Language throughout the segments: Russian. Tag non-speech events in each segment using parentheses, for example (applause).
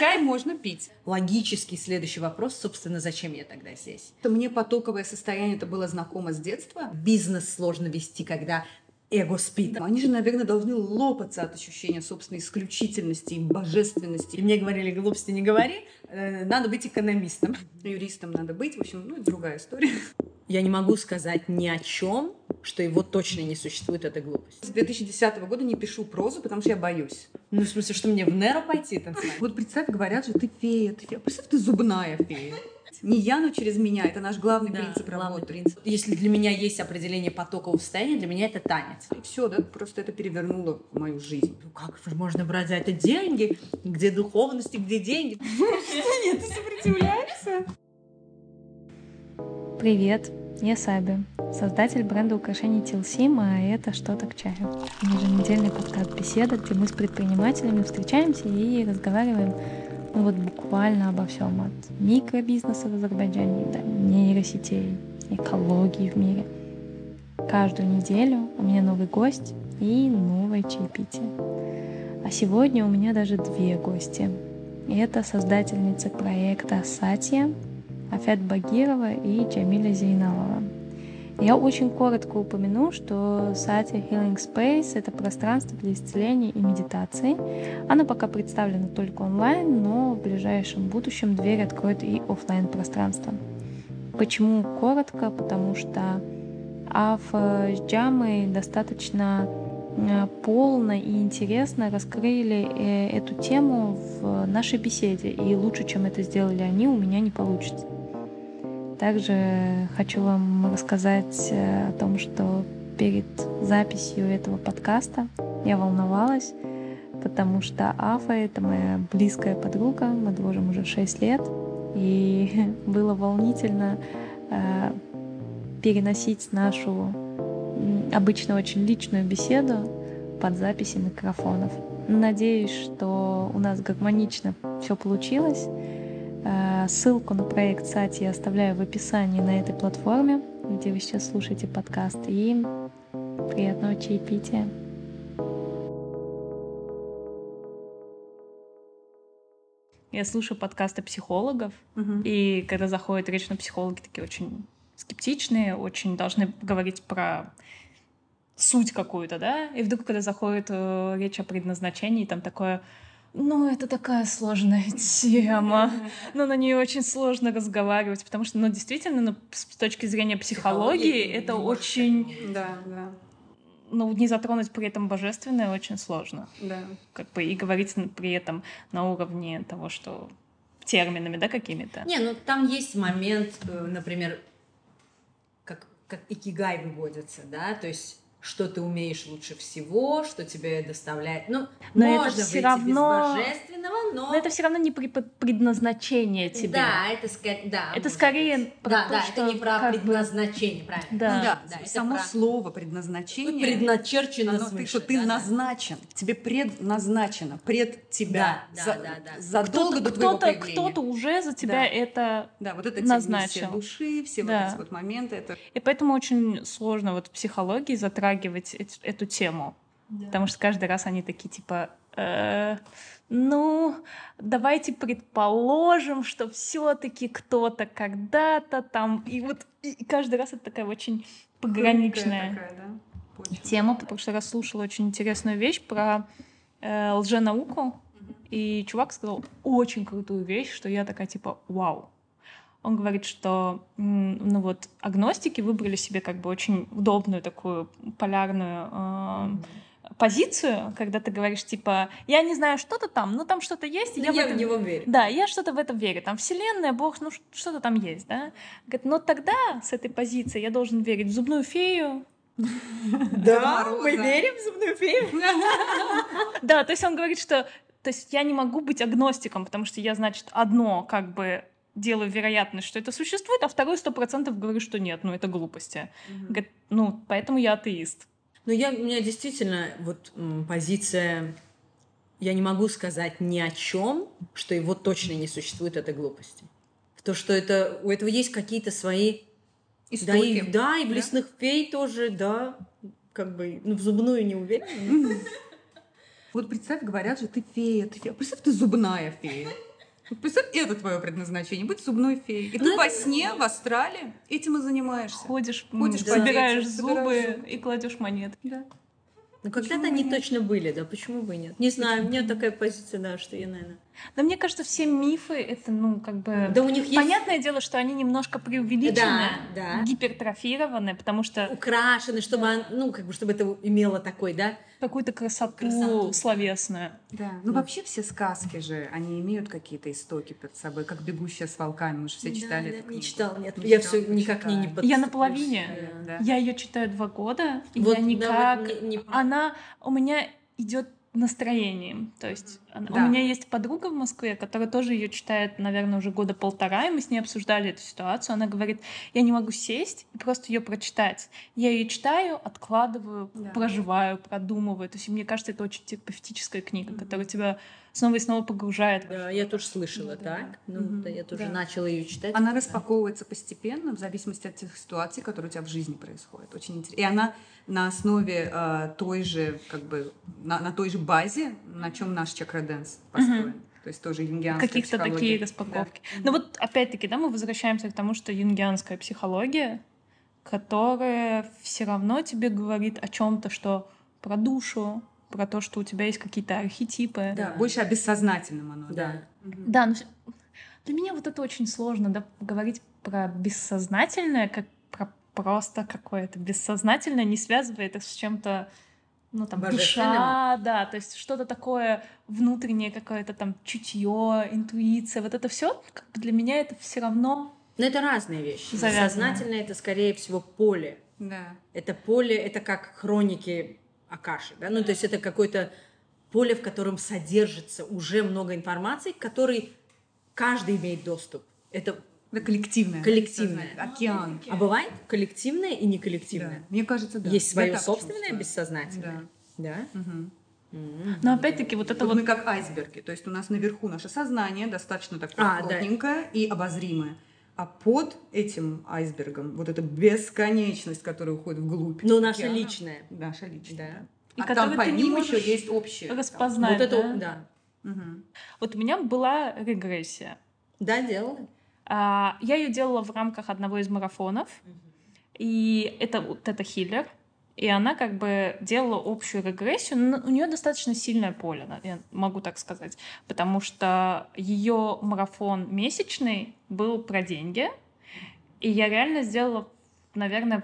чай можно пить. Логический следующий вопрос, собственно, зачем я тогда здесь? Мне потоковое состояние это было знакомо с детства. Бизнес сложно вести, когда эго спит. Они же, наверное, должны лопаться от ощущения собственной исключительности и божественности. И мне говорили, глупости не говори, э, надо быть экономистом. Юристом надо быть, в общем, ну, это другая история. Я не могу сказать ни о чем, что его точно не существует, эта глупость. С 2010 года не пишу прозу, потому что я боюсь. Ну, в смысле, что мне в Неро пойти танцевать? Вот представь, говорят же, ты фея, ты фея. Представь, ты зубная фея. Не я, но через меня. Это наш главный Да, принцип главный работы. принцип. Если для меня есть определение потокового состояния, для меня это танец. И все, да, просто это перевернуло мою жизнь. Ну как же можно брать за это деньги? Где духовность и где деньги? (laughs) Нет, ты сопротивляешься? Привет, я Саби, создатель бренда украшений Тилсим, а это «Что-то к чаю». Еженедельный подкаст беседа, где мы с предпринимателями встречаемся и разговариваем ну вот буквально обо всем, от микробизнеса в Азербайджане до нейросетей, экологии в мире. Каждую неделю у меня новый гость и новое чаепитие. А сегодня у меня даже две гости. Это создательницы проекта «Сатья», Афет Багирова и Джамиля Зейналова. Я очень коротко упомяну, что Сати Healing Space — это пространство для исцеления и медитации. Оно пока представлено только онлайн, но в ближайшем будущем дверь откроет и офлайн пространство. Почему коротко? Потому что Аф с Джамой достаточно э, полно и интересно раскрыли э, эту тему в нашей беседе, и лучше, чем это сделали они, у меня не получится. Также хочу вам рассказать э, о том, что перед записью этого подкаста я волновалась, потому что Афа — это моя близкая подруга, мы дружим уже 6 лет, и (laughs) было волнительно э, переносить нашу обычно очень личную беседу под записи микрофонов. Надеюсь, что у нас гармонично все получилось. Э, Ссылку на проект Сати я оставляю в описании на этой платформе, где вы сейчас слушаете подкаст. И приятного чаепития. Я слушаю подкасты психологов, и когда заходит речь на психологи, такие очень скептичные, очень должны говорить про суть какую-то, да, и вдруг, когда заходит э, речь о предназначении, там такое, ну, это такая сложная (laughs) тема, но на нее очень сложно разговаривать, потому что, ну, действительно, ну, с точки зрения психологии, Психологии это очень, Да, да, ну, не затронуть при этом божественное очень сложно, да. как бы, и говорить при этом на уровне того, что терминами, да, какими-то. Не, ну там есть момент, э, например, как, как икигай выводится, да, то есть что ты умеешь лучше всего, что тебе доставляет. Ну, Но это можно всё выйти равно- без божественного, но... Но это все равно не при- предназначение тебе. Да, это, ска- да, Это скорее быть. про да, то, да, что это не про как бы- предназначение, правильно. Да. Ну да, да, это само про- слово предназначение. Предначерчено оно, ты, что ты да, да. назначен, тебе предназначено, пред тебя, Да, да, за- да, да. задолго Кто-то, до твоего кто-то, появления. кто-то уже за тебя Да. это... Да, вот это назначил. миссия души, все Да. вот эти вот моменты, это И поэтому очень сложно вот в психологии затрагивать эт- эту тему. Потому что каждый раз они такие типа... «Э, ну, давайте предположим, что все-таки кто-то когда-то там... И вот и каждый раз это такая очень пограничная такая, да, тема, потому что я слушала очень интересную вещь про э, лженауку, и чувак сказал очень крутую вещь, что я такая типа вау. Он говорит, что ну вот агностики выбрали себе как бы очень удобную такую полярную э, позицию, когда ты говоришь типа я не знаю что-то там, но там что-то есть, и Ну, я, в я это в него верю. да, я что-то в этом верю. Там вселенная, Бог, ну что-то там есть, да? Говорит, но тогда с этой позиции я должен верить в зубную фею. Да, мы верим в зубную фею. Да, то есть он говорит, что то есть я не могу быть агностиком, потому что я, значит, одно как бы делаю вероятность, что это существует, а второе сто процентов говорю, что нет, ну это глупости. Говорит, ну, поэтому я атеист. Ну, я, у меня действительно вот м, позиция... Я не могу сказать ни о чем, что его точно не существует этой глупости. То, что это, у этого есть какие-то свои... Да, и, Истоки. да, и в лесных фей тоже, да. Как бы, ну, в зубную не уверена. (laughs) Вот представь, говорят же, ты фея, ты фея. Представь, ты зубная фея. Представь, это твое предназначение, быть зубной феей. И ты Ну, во сне в Австралии этим и занимаешься. Ходишь, Ходишь по собираешь зубы собираешь и кладешь монеты. Да. Ну, когда-то они точно были, да, почему бы и нет? Не знаю, у меня такая позиция, да, что я, наверное... Да мне кажется, все мифы это, ну, как бы... Да у них есть Понятное дело, что они немножко преувеличены, Да, да. гипертрофированы, потому что украшены, чтобы, он- ну, как бы, чтобы это имело такой, да? Какую-то красоту, Красоту. словесную. Да. Ну, вообще все сказки же, они имеют какие-то истоки перед собой, как «Бегущая с волками». Мы же все читали Да, эту да, Не читал, нет. Не Я все никак не, не под- Я на половине. Да. Я ее читаю два года, и Вот, я да, никак... вот не- не- Она у меня идет настроением. То есть Да. у меня есть подруга в Москве, которая тоже ее читает, наверное, уже года полтора, и мы с ней обсуждали эту ситуацию. Она говорит, я не могу сесть и просто ее прочитать. Я ее читаю, откладываю, Да. проживаю, продумываю. То есть мне кажется, это очень терапевтическая книга, которая тебя снова и снова погружает. Да, я тоже слышала Да, так. да. Ну, Мгм. да, я тоже Да. начала ее читать. Она распаковывается постепенно, в зависимости от тех ситуаций, которые у тебя в жизни происходят. Очень интересно. И она на основе э, той же, как бы, на, на той же базе, на чем наш чакраденс построен. То есть тоже юнгианская Каких-то психология. такие распаковки. Да. Но вот опять-таки, да, мы возвращаемся к тому, что юнгианская психология, которая все равно тебе говорит о чем-то, что про душу, про то, что у тебя есть какие-то архетипы. Да, больше о бессознательном оно. Да. Да, но всё- для меня вот это очень сложно, да, говорить про бессознательное, как про просто какое-то бессознательное, не связывая это с чем-то, ну там, душа, да, то есть что-то такое внутреннее, какое-то там чутье, интуиция, вот это все для меня это все равно Но это разные вещи. Завязано. Сознательное это скорее всего поле. Да. Это поле, это как хроники Акаши, да? Ну, то есть это какое-то поле, в котором содержится уже много информации, к которой каждый имеет доступ. Это, Это коллективное. Коллективное. Океан. а бывает коллективное и Да. неколлективное. Мне кажется, да. Есть свое собственное чувствую. бессознательное. Да. Да. М. Но опять-таки вот это Вот вот мы как айсберги, то есть у нас наверху наше сознание достаточно такое А, да. плотненькое и обозримое. А под этим айсбергом вот эта бесконечность, которая уходит вглубь. Но наша океана. личная. Наша личная. И да. А которую там помимо еще есть общее. распознать. Вот это, да? да. Мгм. Вот у меня была регрессия. Да, делала. А, Я ее делала в рамках одного из марафонов, и это вот это хиллер. И она как бы делала общую регрессию. но у нее достаточно сильное поле, я могу так сказать. Потому что ее марафон месячный был про деньги. И я реально сделала, наверное,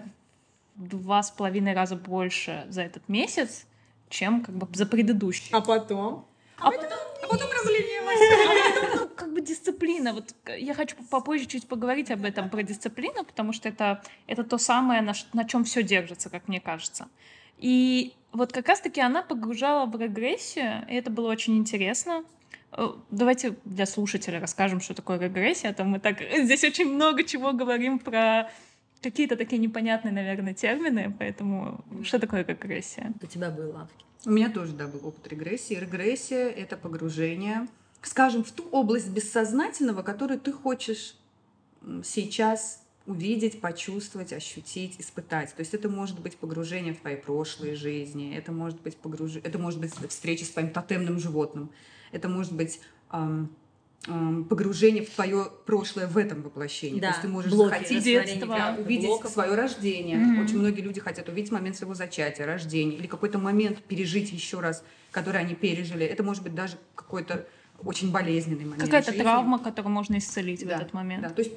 два с половиной раза больше за этот месяц, чем как бы за предыдущий. А потом? А А потом разленилась. (laughs) ну, как бы дисциплина. Вот к- я хочу попозже чуть поговорить об этом, про дисциплину, потому что это, это то самое, на, на чем все держится, как мне кажется. И вот как раз-таки она погружала в регрессию, и это было очень интересно. Э, Давайте для слушателя расскажем, что такое регрессия, а то мы так здесь очень много чего говорим про какие-то такие непонятные, наверное, термины, поэтому что такое регрессия? У тебя был лавки. У меня тоже, да, был опыт регрессии. Регрессия — это погружение, скажем, в ту область бессознательного, которую ты хочешь сейчас увидеть, почувствовать, ощутить, испытать. То есть это может быть погружение в твои прошлые жизни, это может быть погруж... это может быть встреча с твоим тотемным животным, это может быть ам, погружение в твое прошлое в этом воплощении. Да, То есть ты можешь блоки, захотеть детство, да, увидеть блоков. свое рождение. Мгм. Очень многие люди хотят увидеть момент своего зачатия, рождения, или какой-то момент пережить еще раз, который они пережили. Это может быть даже какой-то очень болезненный момент. Какая-то жизни. травма, которую можно исцелить в Да, этот момент. Да, то есть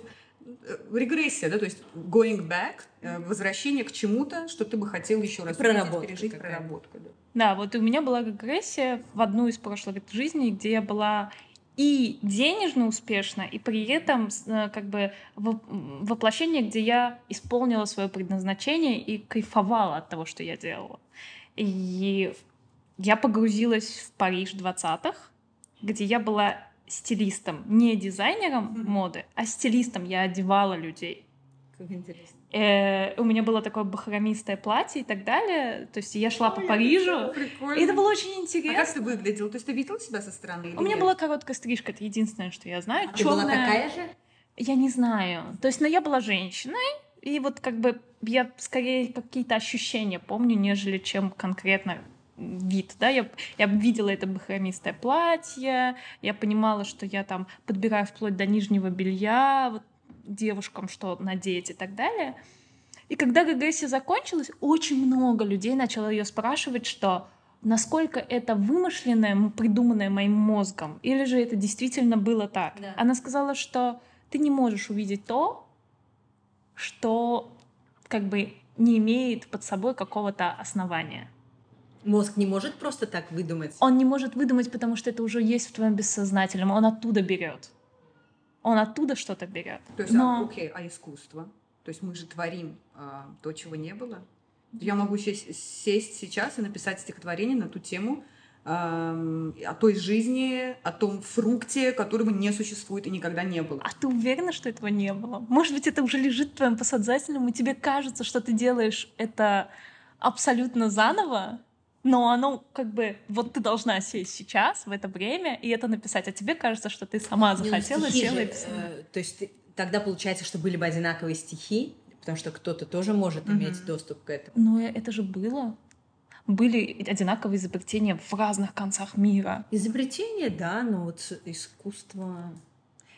э, регрессия, да, то есть going back, э, возвращение к чему-то, что ты бы хотел еще раз увидеть, Проработка пережить, какая-то. проработка. Да. Да, вот у меня была регрессия в одну из прошлых жизней, где я была и денежно успешна, и при этом э, как бы воплощение, где я исполнила свое предназначение и кайфовала от того, что я делала. И я погрузилась в Париж 20-х, где я была стилистом, не дизайнером моды, а стилистом. Я одевала людей. Как интересно. Э, у меня было такое бахромистое платье и так далее. То есть я шла по Парижу. Прикольно. И это было очень А как интересно. ты выглядел? То есть ты видел себя со стороны? У меня нет? была короткая стрижка, это единственное, что я знаю. А ты была такая же? Я не знаю. То есть, но я была женщиной, и вот как бы я скорее какие-то ощущения помню, нежели чем конкретно вид, да, я, я видела это бахромистое платье, я понимала, что я там подбираю вплоть до нижнего белья, вот, девушкам что надеть и так далее. И когда регрессия закончилась, очень много людей начало ее спрашивать, что насколько это вымышленное, придуманное моим мозгом, или же это действительно было так. Да. Она сказала, что ты не можешь увидеть то, что как бы не имеет под собой какого-то основания. Мозг не может просто так выдумать. Он не может выдумать, потому что это уже есть в твоем бессознательном, он оттуда берет. Он оттуда что-то берет. То есть, Но- а, окей, а искусство? То есть мы же творим а, то, чего не было. Я могу сесть, сесть сейчас и написать стихотворение на ту тему о той жизни, о том фрукте, которого не существует и никогда не было. А ты уверена, что этого не было? Может быть, это уже лежит в твоем подсознательном, и тебе кажется, что ты делаешь это абсолютно заново, но оно как бы вот ты должна сесть сейчас, в это время, и это написать, а тебе кажется, что ты сама ну, захотела, стихи села же, и писала. э, То есть ты- тогда получается, что были бы одинаковые стихи, потому что кто-то тоже может Мгм. иметь доступ к этому. Но это же было. Были одинаковые изобретения в разных концах мира. Изобретение, да, но вот искусство...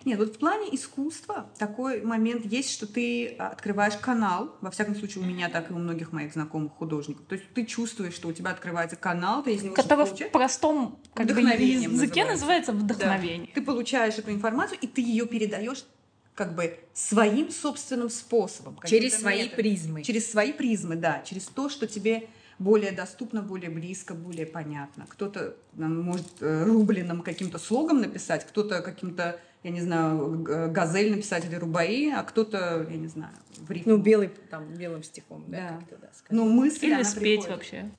Нет, вот в плане искусства такой момент есть, что ты а, открываешь канал, во всяком случае у меня так и у многих моих знакомых художников. То есть ты чувствуешь, что у тебя открывается канал, ты из него Который что-то в простом как бы, языке называется. называется вдохновение. Ты получаешь эту информацию, и ты ее передаешь как бы своим собственным способом. Через свои методом. призмы. Через свои призмы, да, через то, что тебе более доступно, более близко, более понятно. Кто-то может э, рубленым каким-то слогом написать, кто-то каким-то, я не знаю, газель написать или рубаи, а кто-то, я не знаю, в рифму. Ну, белый, там, белым стихом, да, Да. как-то, да, сказать. Ну, мысль, Или она спеть приходит. вообще.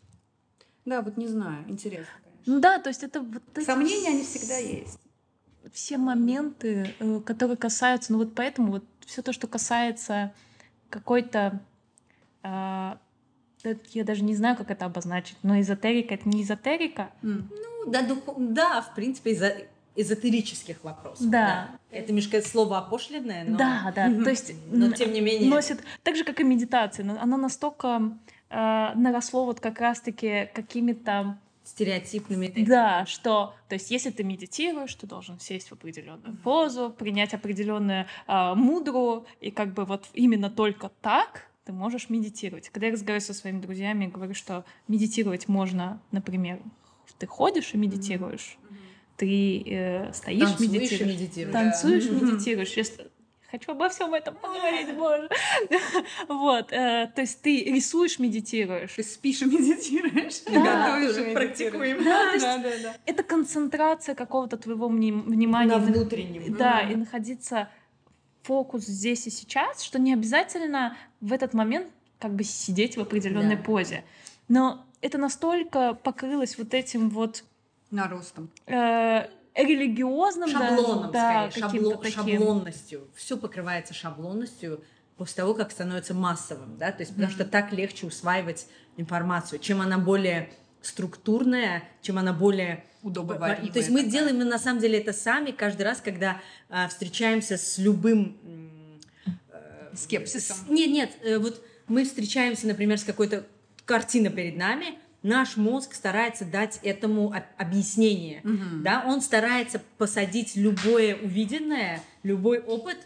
Да, вот не знаю, интересно, конечно. Ну да, то есть это вот эти Сомнения, они всегда есть. все моменты, э, которые касаются, ну вот поэтому вот все то, что касается какой-то, а, да, я даже не знаю, как это обозначить, но эзотерика это не эзотерика, М. Ну, да, духо- да, в принципе, из эзотерических вопросов. Да. Это немножко слово опошленное, но... да, да, то есть (laughs) Но тем не менее... носит, так же как и медитация, но она настолько э, наросло вот как раз-таки какими-то Стереотипными. Да, что, то есть, если ты медитируешь, ты должен сесть в определенную позу, принять определенную а, мудру, и как бы вот именно только так ты можешь медитировать. Когда я разговариваю со своими друзьями, говорю, что медитировать можно, например, ты ходишь и медитируешь, ты э, стоишь, Танцуешь медитируешь, медитируешь. танцуешь, Мгм. медитируешь. Ст- хочу обо всем этом поговорить, боже. (laughs) Вот, э, то есть ты рисуешь, медитируешь. Ты спишь и медитируешь, Да, (laughs) готовишь практикуем. Да, да, да, да. это концентрация какого-то твоего вни- внимания На внутреннем. да, и находиться фокус здесь и сейчас, что не обязательно в этот момент как бы сидеть в определенной Да. позе. Но это настолько покрылось вот этим вот Наростом. э, религиозным Шаблоном, да, скорее, каким-то шабло- таким. шаблонностью. Все покрывается шаблонностью после того, как становится массовым, да, то есть потому что так легче усваивать информацию. Чем она более структурная, чем она более Удобоваримая То есть мы делаем на самом деле это сами каждый раз, когда а, встречаемся с любым э, Скепсисом. с- Нет, нет, э, вот мы встречаемся, например, с какой-то картиной перед нами, наш мозг старается дать этому об- объяснение, Мгм. да, он старается посадить любое увиденное, любой опыт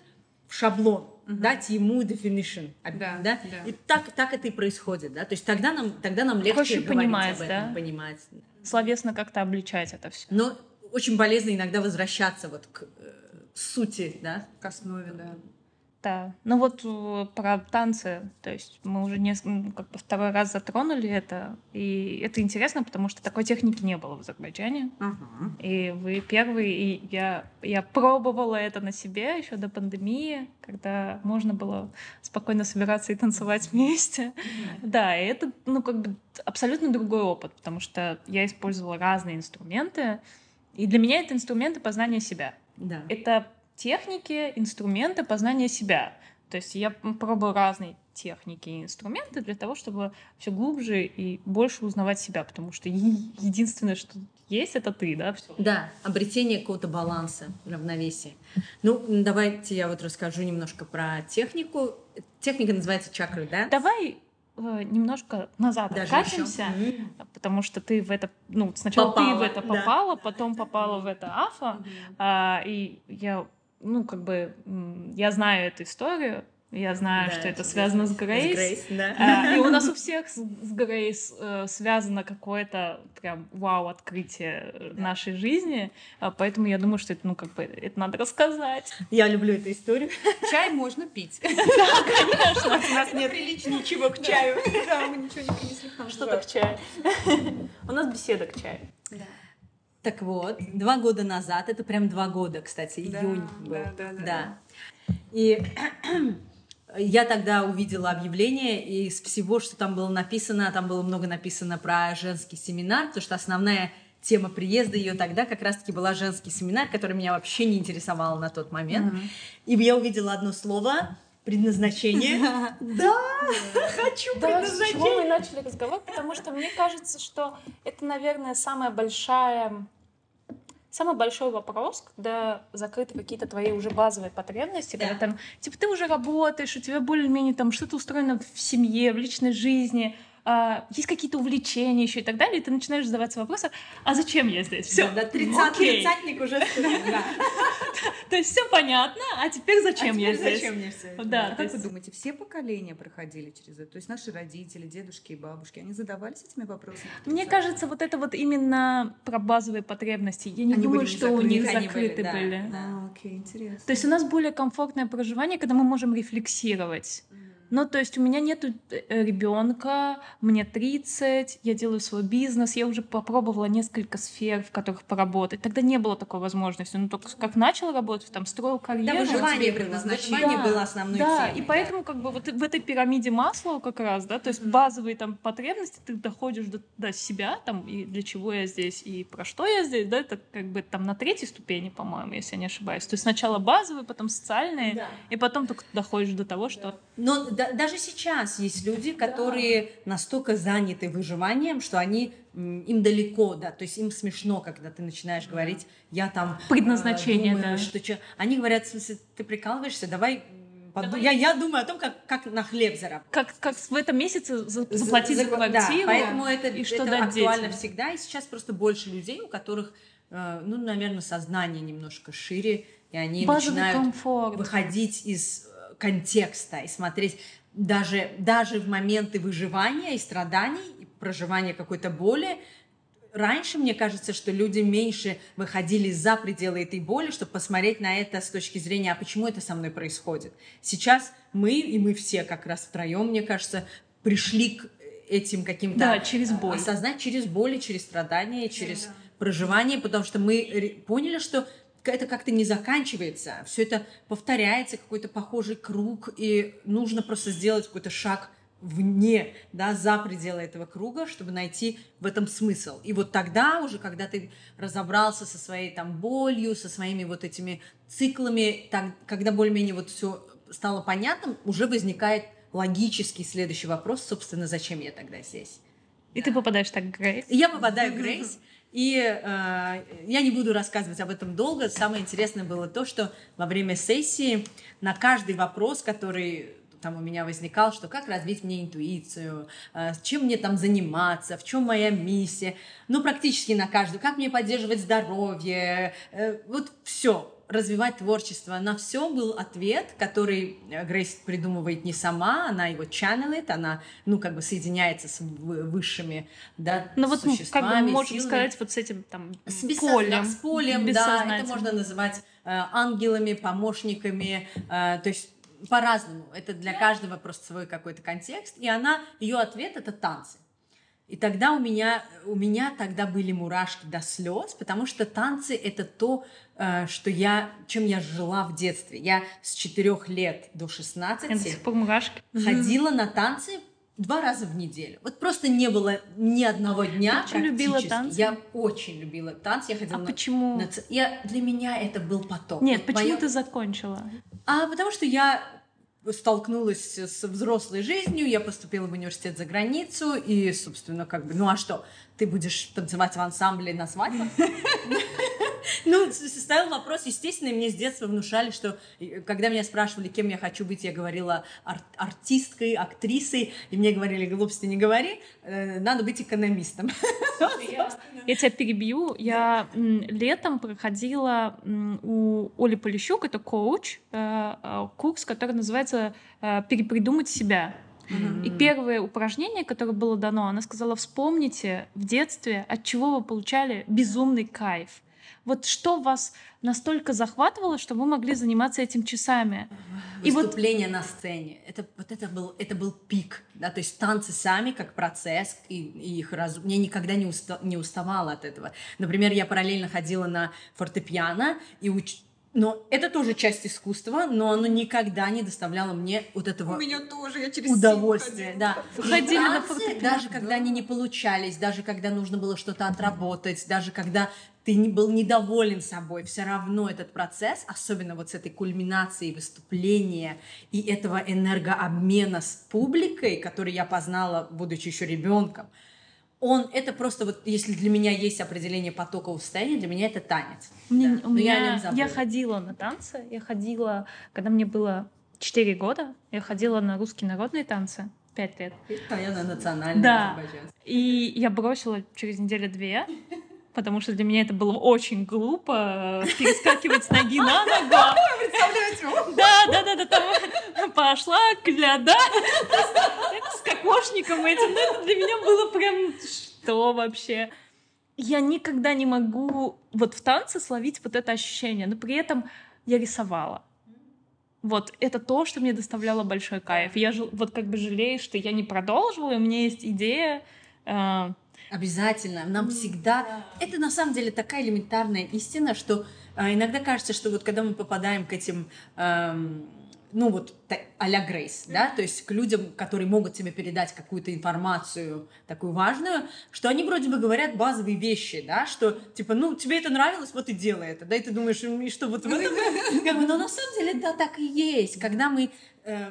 в шаблон, Мгм. дать ему definition, Да, да, да. и так, так это и происходит, да, то есть тогда нам, тогда нам легче Проще говорить понимать, об этом, да? понимать. Словесно как-то обличать это все. Но очень полезно иногда возвращаться вот к э, сути, да, К основе, да. Да. Ну вот э, про танцы, то есть мы уже не, как бы второй раз затронули это, и это интересно, потому что такой техники не было в Азербайджане. Ага. И вы первый, и я, я пробовала это на себе еще до пандемии, когда можно было спокойно собираться и танцевать вместе. Да, и это, ну, как бы абсолютно другой опыт, потому что я использовала разные инструменты, и для меня это инструменты познания себя. да. Это техники, инструменты познания себя. То есть я пробую разные техники и инструменты для того, чтобы все глубже и больше узнавать себя, потому что единственное, что есть, это ты, да, все. Да, обретение какого-то баланса, равновесия. Ну, давайте я вот расскажу немножко про технику. Техника называется чакры, да? Давай э, немножко назад Даже откатимся, еще. Потому что ты в это, ну, сначала ты Попала, в это да. попала, потом попала в это Афа, а, и я, ну, как бы, я знаю эту историю, я знаю, Да, что это связано с С Грейс. Грейс, да. А, И у нас у (laughs) всех с, с Грейс э, связано какое-то прям вау-открытие э, нашей жизни, а, поэтому я думаю, что это, ну, как бы, это надо рассказать. Я люблю эту историю. (laughs) Чай можно пить. (laughs) У нас нет ничего к чаю. Да, мы ничего не принесли. Что-то к чаю. У нас беседа к чаю. Так вот, два года назад, это прям два года, кстати, Да, июнь был. да, да, да, И (clears throat) я тогда увидела объявление, и из всего, что там было написано, там было много написано про женский семинар, потому что основная тема приезда ее тогда как раз-таки была женский семинар, который меня вообще не интересовал на тот момент. И я увидела одно слово предназначение. (laughs) Да, (laughs) хочу Да, с чего мы предназначение. начали разговор, потому что мне кажется, что это, наверное, самая большая самый большой вопрос, когда закрыты какие-то твои уже базовые потребности, Да. когда там, типа, ты уже работаешь, у тебя более-менее там что-то устроено в семье, в личной жизни, есть какие-то увлечения еще и так далее, и ты начинаешь задаваться вопросом, а зачем я здесь? Все, Да, тридцатник уже. (laughs) То есть все понятно, а теперь зачем А я здесь? Зачем мне все это? Да, А как вы думаете, все поколения проходили через это? То есть наши родители, дедушки и бабушки, они задавались этими вопросами? Мне кажется, вот это вот именно про базовые потребности. Я не думаю, что у них закрыты были. А, окей, интересно. То есть у нас более комфортное проживание, когда мы можем рефлексировать. Ну, то есть у меня нету ребенка, мне 30, я делаю свой бизнес, я уже попробовала несколько сфер, в которых поработать. Тогда не было такой возможности. Ну, только как начала работать, там, строил Да, карьеру. выживание тебе было. предназначение. Выживание Да, было основной Да, темой. и поэтому как бы вот в этой пирамиде масла как раз, да, то есть базовые там потребности, ты доходишь до, до себя, там, и для чего я здесь, и про что я здесь, да, это как бы там на третьей ступени, по-моему, если я не ошибаюсь. То есть сначала базовые, потом социальные, Да. и потом только доходишь до того, что... Но да- даже сейчас есть люди, которые настолько заняты выживанием, что они им далеко, да, то есть им смешно, когда ты начинаешь говорить, я там э, Предназначение, думаю, да. что чё». Они говорят, в смысле, ты прикалываешься, давай, м, подумай». Давай. Я, я думаю о том, как, как на хлеб заработать. Как, как в этом месяце за- заплатить за, За- квартиру, Да, поэтому это, и это что дать актуально детям. всегда. И сейчас просто больше людей, у которых, э, ну, наверное, сознание немножко шире, и они Базовый начинают комфорт. выходить из э, контекста и смотреть даже, даже в моменты выживания и страданий, и проживания какой-то боли, Раньше, мне кажется, что люди меньше выходили за пределы этой боли, чтобы посмотреть на это с точки зрения, а почему это со мной происходит. Сейчас мы, и мы все как раз втроем, мне кажется, пришли к этим каким-то Да, через боль. осознать через боли, через страдания, через проживание, потому что мы поняли, что это как-то не заканчивается, все это повторяется, какой-то похожий круг, и нужно просто сделать какой-то шаг вне, да, за пределы этого круга, чтобы найти в этом смысл. И вот тогда уже, когда ты разобрался со своей там болью, со своими вот этими циклами, так, когда более-менее вот все стало понятным, уже возникает логический следующий вопрос, собственно, зачем я тогда здесь? И ты попадаешь так к Грейс. Я попадаю в Грейс, и э, я не буду рассказывать об этом долго. Самое интересное было то, что во время сессии на каждый вопрос, который там у меня возникал, что как развить мне интуицию, э, чем мне там заниматься, в чем моя миссия, ну практически на каждую, как мне поддерживать здоровье, э, вот все развивать творчество. На все был ответ, который э, Грейс придумывает не сама, она его чannelит, она, ну, как бы соединяется с вы- высшими, да, Ну вот, как бы можем силами. сказать вот с этим там С, полем. да, с полем, да, это можно называть э, ангелами, помощниками, э, то есть по-разному. Это для каждого просто свой какой-то контекст. И она, ее ответ это танцы. И тогда у меня, у меня тогда были мурашки до слез, потому что танцы это то, э, что я, чем я жила в детстве. Я с 4 лет до 16 Я до сих пор мурашки. ходила на танцы два раза в неделю. Вот просто не было ни одного дня. Ты любила танцы? Я очень любила танцы. Я А ходила на- почему? на я, для меня это был поток. Нет, Вот почему моё- ты закончила? А потому что я столкнулась с взрослой жизнью, я поступила в университет за границу, и, собственно, как бы, ну а что, ты будешь танцевать в ансамбле на свадьбах? (laughs) Ну, ставил вопрос, естественно, и мне с детства внушали, что когда меня спрашивали, кем я хочу быть, я говорила ар- артисткой, актрисой, и мне говорили, глупости не говори, э, надо быть экономистом. (laughs) Я тебя перебью. Я летом проходила у Оли Полищук, это коуч, э, э, курс, который называется «Перепридумать себя». И первое упражнение, которое было дано, она сказала, вспомните в детстве, от чего вы получали безумный кайф. Вот что вас настолько захватывало, что вы могли заниматься этим часами? Выступление и вот... на сцене. Это, вот это, был, это был пик. Да? То есть танцы сами как процесс, и, и их раз... Я никогда не, уста... не уставала от этого. Например, я параллельно ходила на фортепиано и уч но это тоже часть искусства, но оно никогда не доставляло мне вот этого У меня тоже, я через удовольствия. Да. Ходили на фортепиано. Даже когда они не получались, даже когда нужно было что-то отработать, даже когда ты не был недоволен собой, все равно этот процесс, особенно вот с этой кульминацией выступления и этого энергообмена с публикой, который я познала, будучи еще ребенком, он это просто вот если для меня есть определение потокового состояния, для меня это танец. Мне, да. у меня, я, я ходила на танцы, я ходила, когда мне было 4 года, я ходила на русские народные танцы. Пять лет. А я на национальные. Да. И я бросила через неделю две, потому что для меня это было очень глупо э, перескакивать с ноги на ногу. (laughs) Да, да, да, да, там (laughs) пошла кляда с кокошником этим. Ну, это для меня было прям что вообще? Я никогда не могу вот в танце словить вот это ощущение, но при этом я рисовала. Вот, это то, что мне доставляло большой кайф. Я вот как бы жалею, что я не продолжила, и у меня есть идея э, Обязательно. Нам всегда... Да. Это на самом деле такая элементарная истина, что э, иногда кажется, что вот когда мы попадаем к этим... Эм, ну вот а-ля Грейс, да, то есть к людям, которые могут тебе передать какую-то информацию такую важную, что они вроде бы говорят базовые вещи, да, что типа, ну, тебе это нравилось, вот и делай это, да, и ты думаешь, и что вот в этом, (laughs) как бы, но на самом деле, да, так и есть, когда мы э,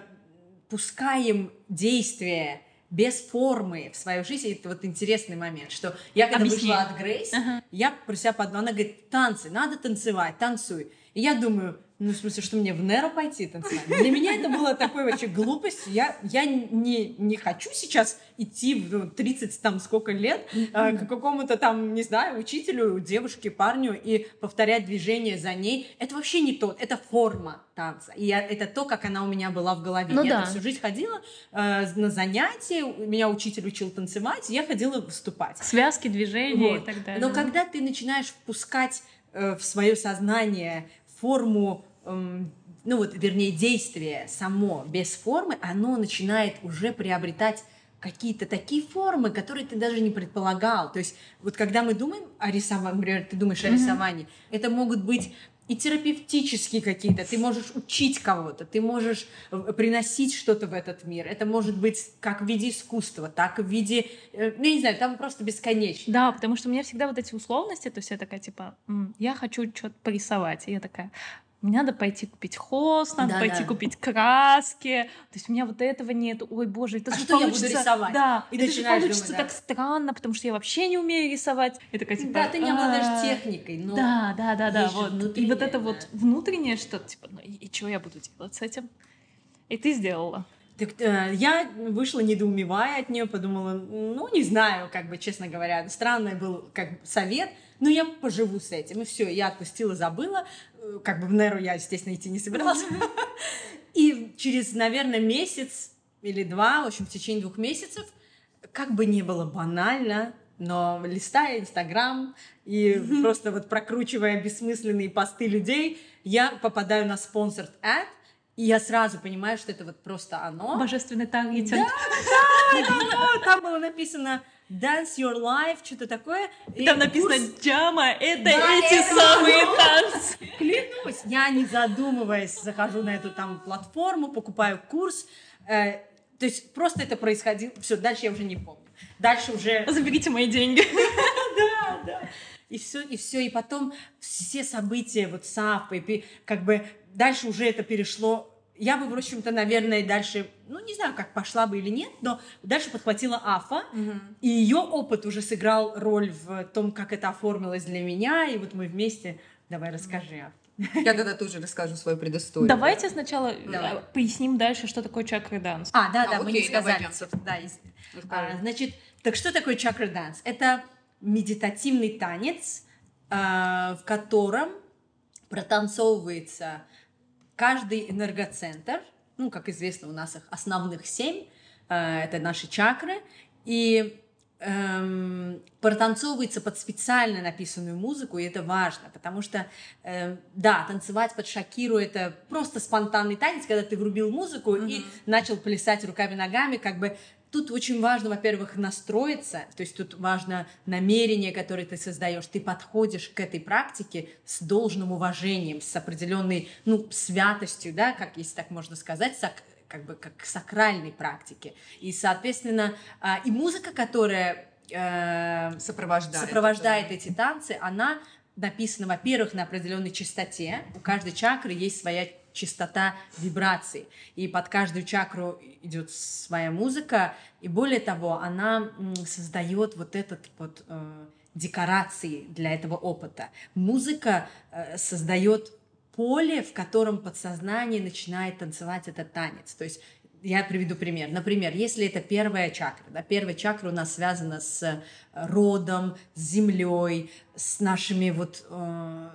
пускаем действие без формы в свою жизнь. Это вот интересный момент, что я когда Объясни. вышла от Грейс, ага. я про себя подумала, она говорит, танцы, надо танцевать, танцуй. И я думаю, ну, в смысле, что мне в Неро пойти танцевать? Для меня это было такой вообще глупость. Я, я не, не хочу сейчас идти в 30 ну, там сколько лет э, к какому-то там, не знаю, учителю, девушке, парню и повторять движение за ней. Это вообще не то. Это форма танца. И я, это то, как она у меня была в голове. Ну, я да. всю жизнь ходила э, на занятия, меня учитель учил танцевать, я ходила выступать. Связки, движения вот. и так далее. Но когда ты начинаешь впускать э, в свое сознание форму, эм, ну вот, вернее, действие само без формы, оно начинает уже приобретать какие-то такие формы, которые ты даже не предполагал. То есть вот когда мы думаем о рисовании, например, ты думаешь о рисовании, mm-hmm. это могут быть и терапевтические какие-то. Ты можешь учить кого-то, ты можешь э, приносить что-то в этот мир. Это может быть как в виде искусства, так и в виде, э, ну, я не знаю, там просто бесконечно. Да, потому что у меня всегда вот эти условности, то есть я такая, типа, я хочу что-то порисовать. И я такая, мне надо пойти купить холст, надо да, пойти да. купить краски. То есть у меня вот этого нет. Ой, боже, это а же что получится... я буду рисовать? Да, и это же получится думать, так да. странно, потому что я вообще не умею рисовать. И такая, типа, да, ты не обладаешь техникой, но... Да, да, да, да, вот. И вот это вот внутреннее что-то, типа, ну и, и что я буду делать с этим? И ты сделала. Так, э, я вышла недоумевая от нее, подумала, ну, не знаю, как бы, честно говоря, странный был как бы совет, но я поживу с этим. И все, я отпустила, забыла. Как бы в Неру я, естественно, идти не собиралась. И через, наверное, месяц или два, в общем, в течение двух месяцев, как бы не было банально, но листая Инстаграм и просто вот прокручивая бессмысленные посты людей, я попадаю на спонсорд ad, и я сразу понимаю, что это вот просто оно. Божественный таргетинг. Да, да, да, там было написано Dance Your Life, что-то такое. И там написано курс... Джама, это да, эти это самые танцы. Клянусь, я не задумываясь захожу на эту там платформу, покупаю курс. Э, то есть просто это происходило. Все, дальше я уже не помню. Дальше уже... (laughs) Заберите мои деньги. (laughs) Да, да. И все, и все, и потом все события, вот САФ, и как бы дальше уже это перешло я бы, в общем-то, наверное, дальше, ну, не знаю, как пошла бы или нет, но дальше подхватила Афа, Мгм. и ее опыт уже сыграл роль в том, как это оформилось для меня, и вот мы вместе... Давай, расскажи, Аф. Я тогда тоже расскажу свою предысторию. Давайте сначала э, Давай. поясним дальше, что такое чакра данс. А, да, А, да, мы не окей, сказали. Да. Ну, А, значит, так что такое чакра данс? Это медитативный танец, а, в котором протанцовывается каждый энергоцентр. Ну, как известно, у нас их основных семь. а, Это наши чакры. И эм, протанцовывается под специально написанную музыку, и это важно, потому что, эм, да, танцевать под Шакиру это просто спонтанный танец, когда ты врубил музыку и начал плясать руками-ногами, как бы Тут очень важно, во-первых, настроиться, то есть тут важно намерение, которое ты создаешь. Ты подходишь к этой практике с должным уважением, с определенной, ну, святостью, да, как если так можно сказать, сак- как бы как к сакральной практике. И, соответственно, а, и музыка, которая э, Сопровождает. сопровождает эти танцы, она написана, во-первых, на определенной частоте. У каждой чакры есть своя частота вибраций. И под каждую чакру идет своя музыка. И более того, она создает вот этот вот э, декорации для этого опыта. Музыка э, создает поле, в котором подсознание начинает танцевать этот танец. То есть я приведу пример. Например, если это первая чакра, да, первая чакра у нас связана с э, родом, с землей, с нашими вот э,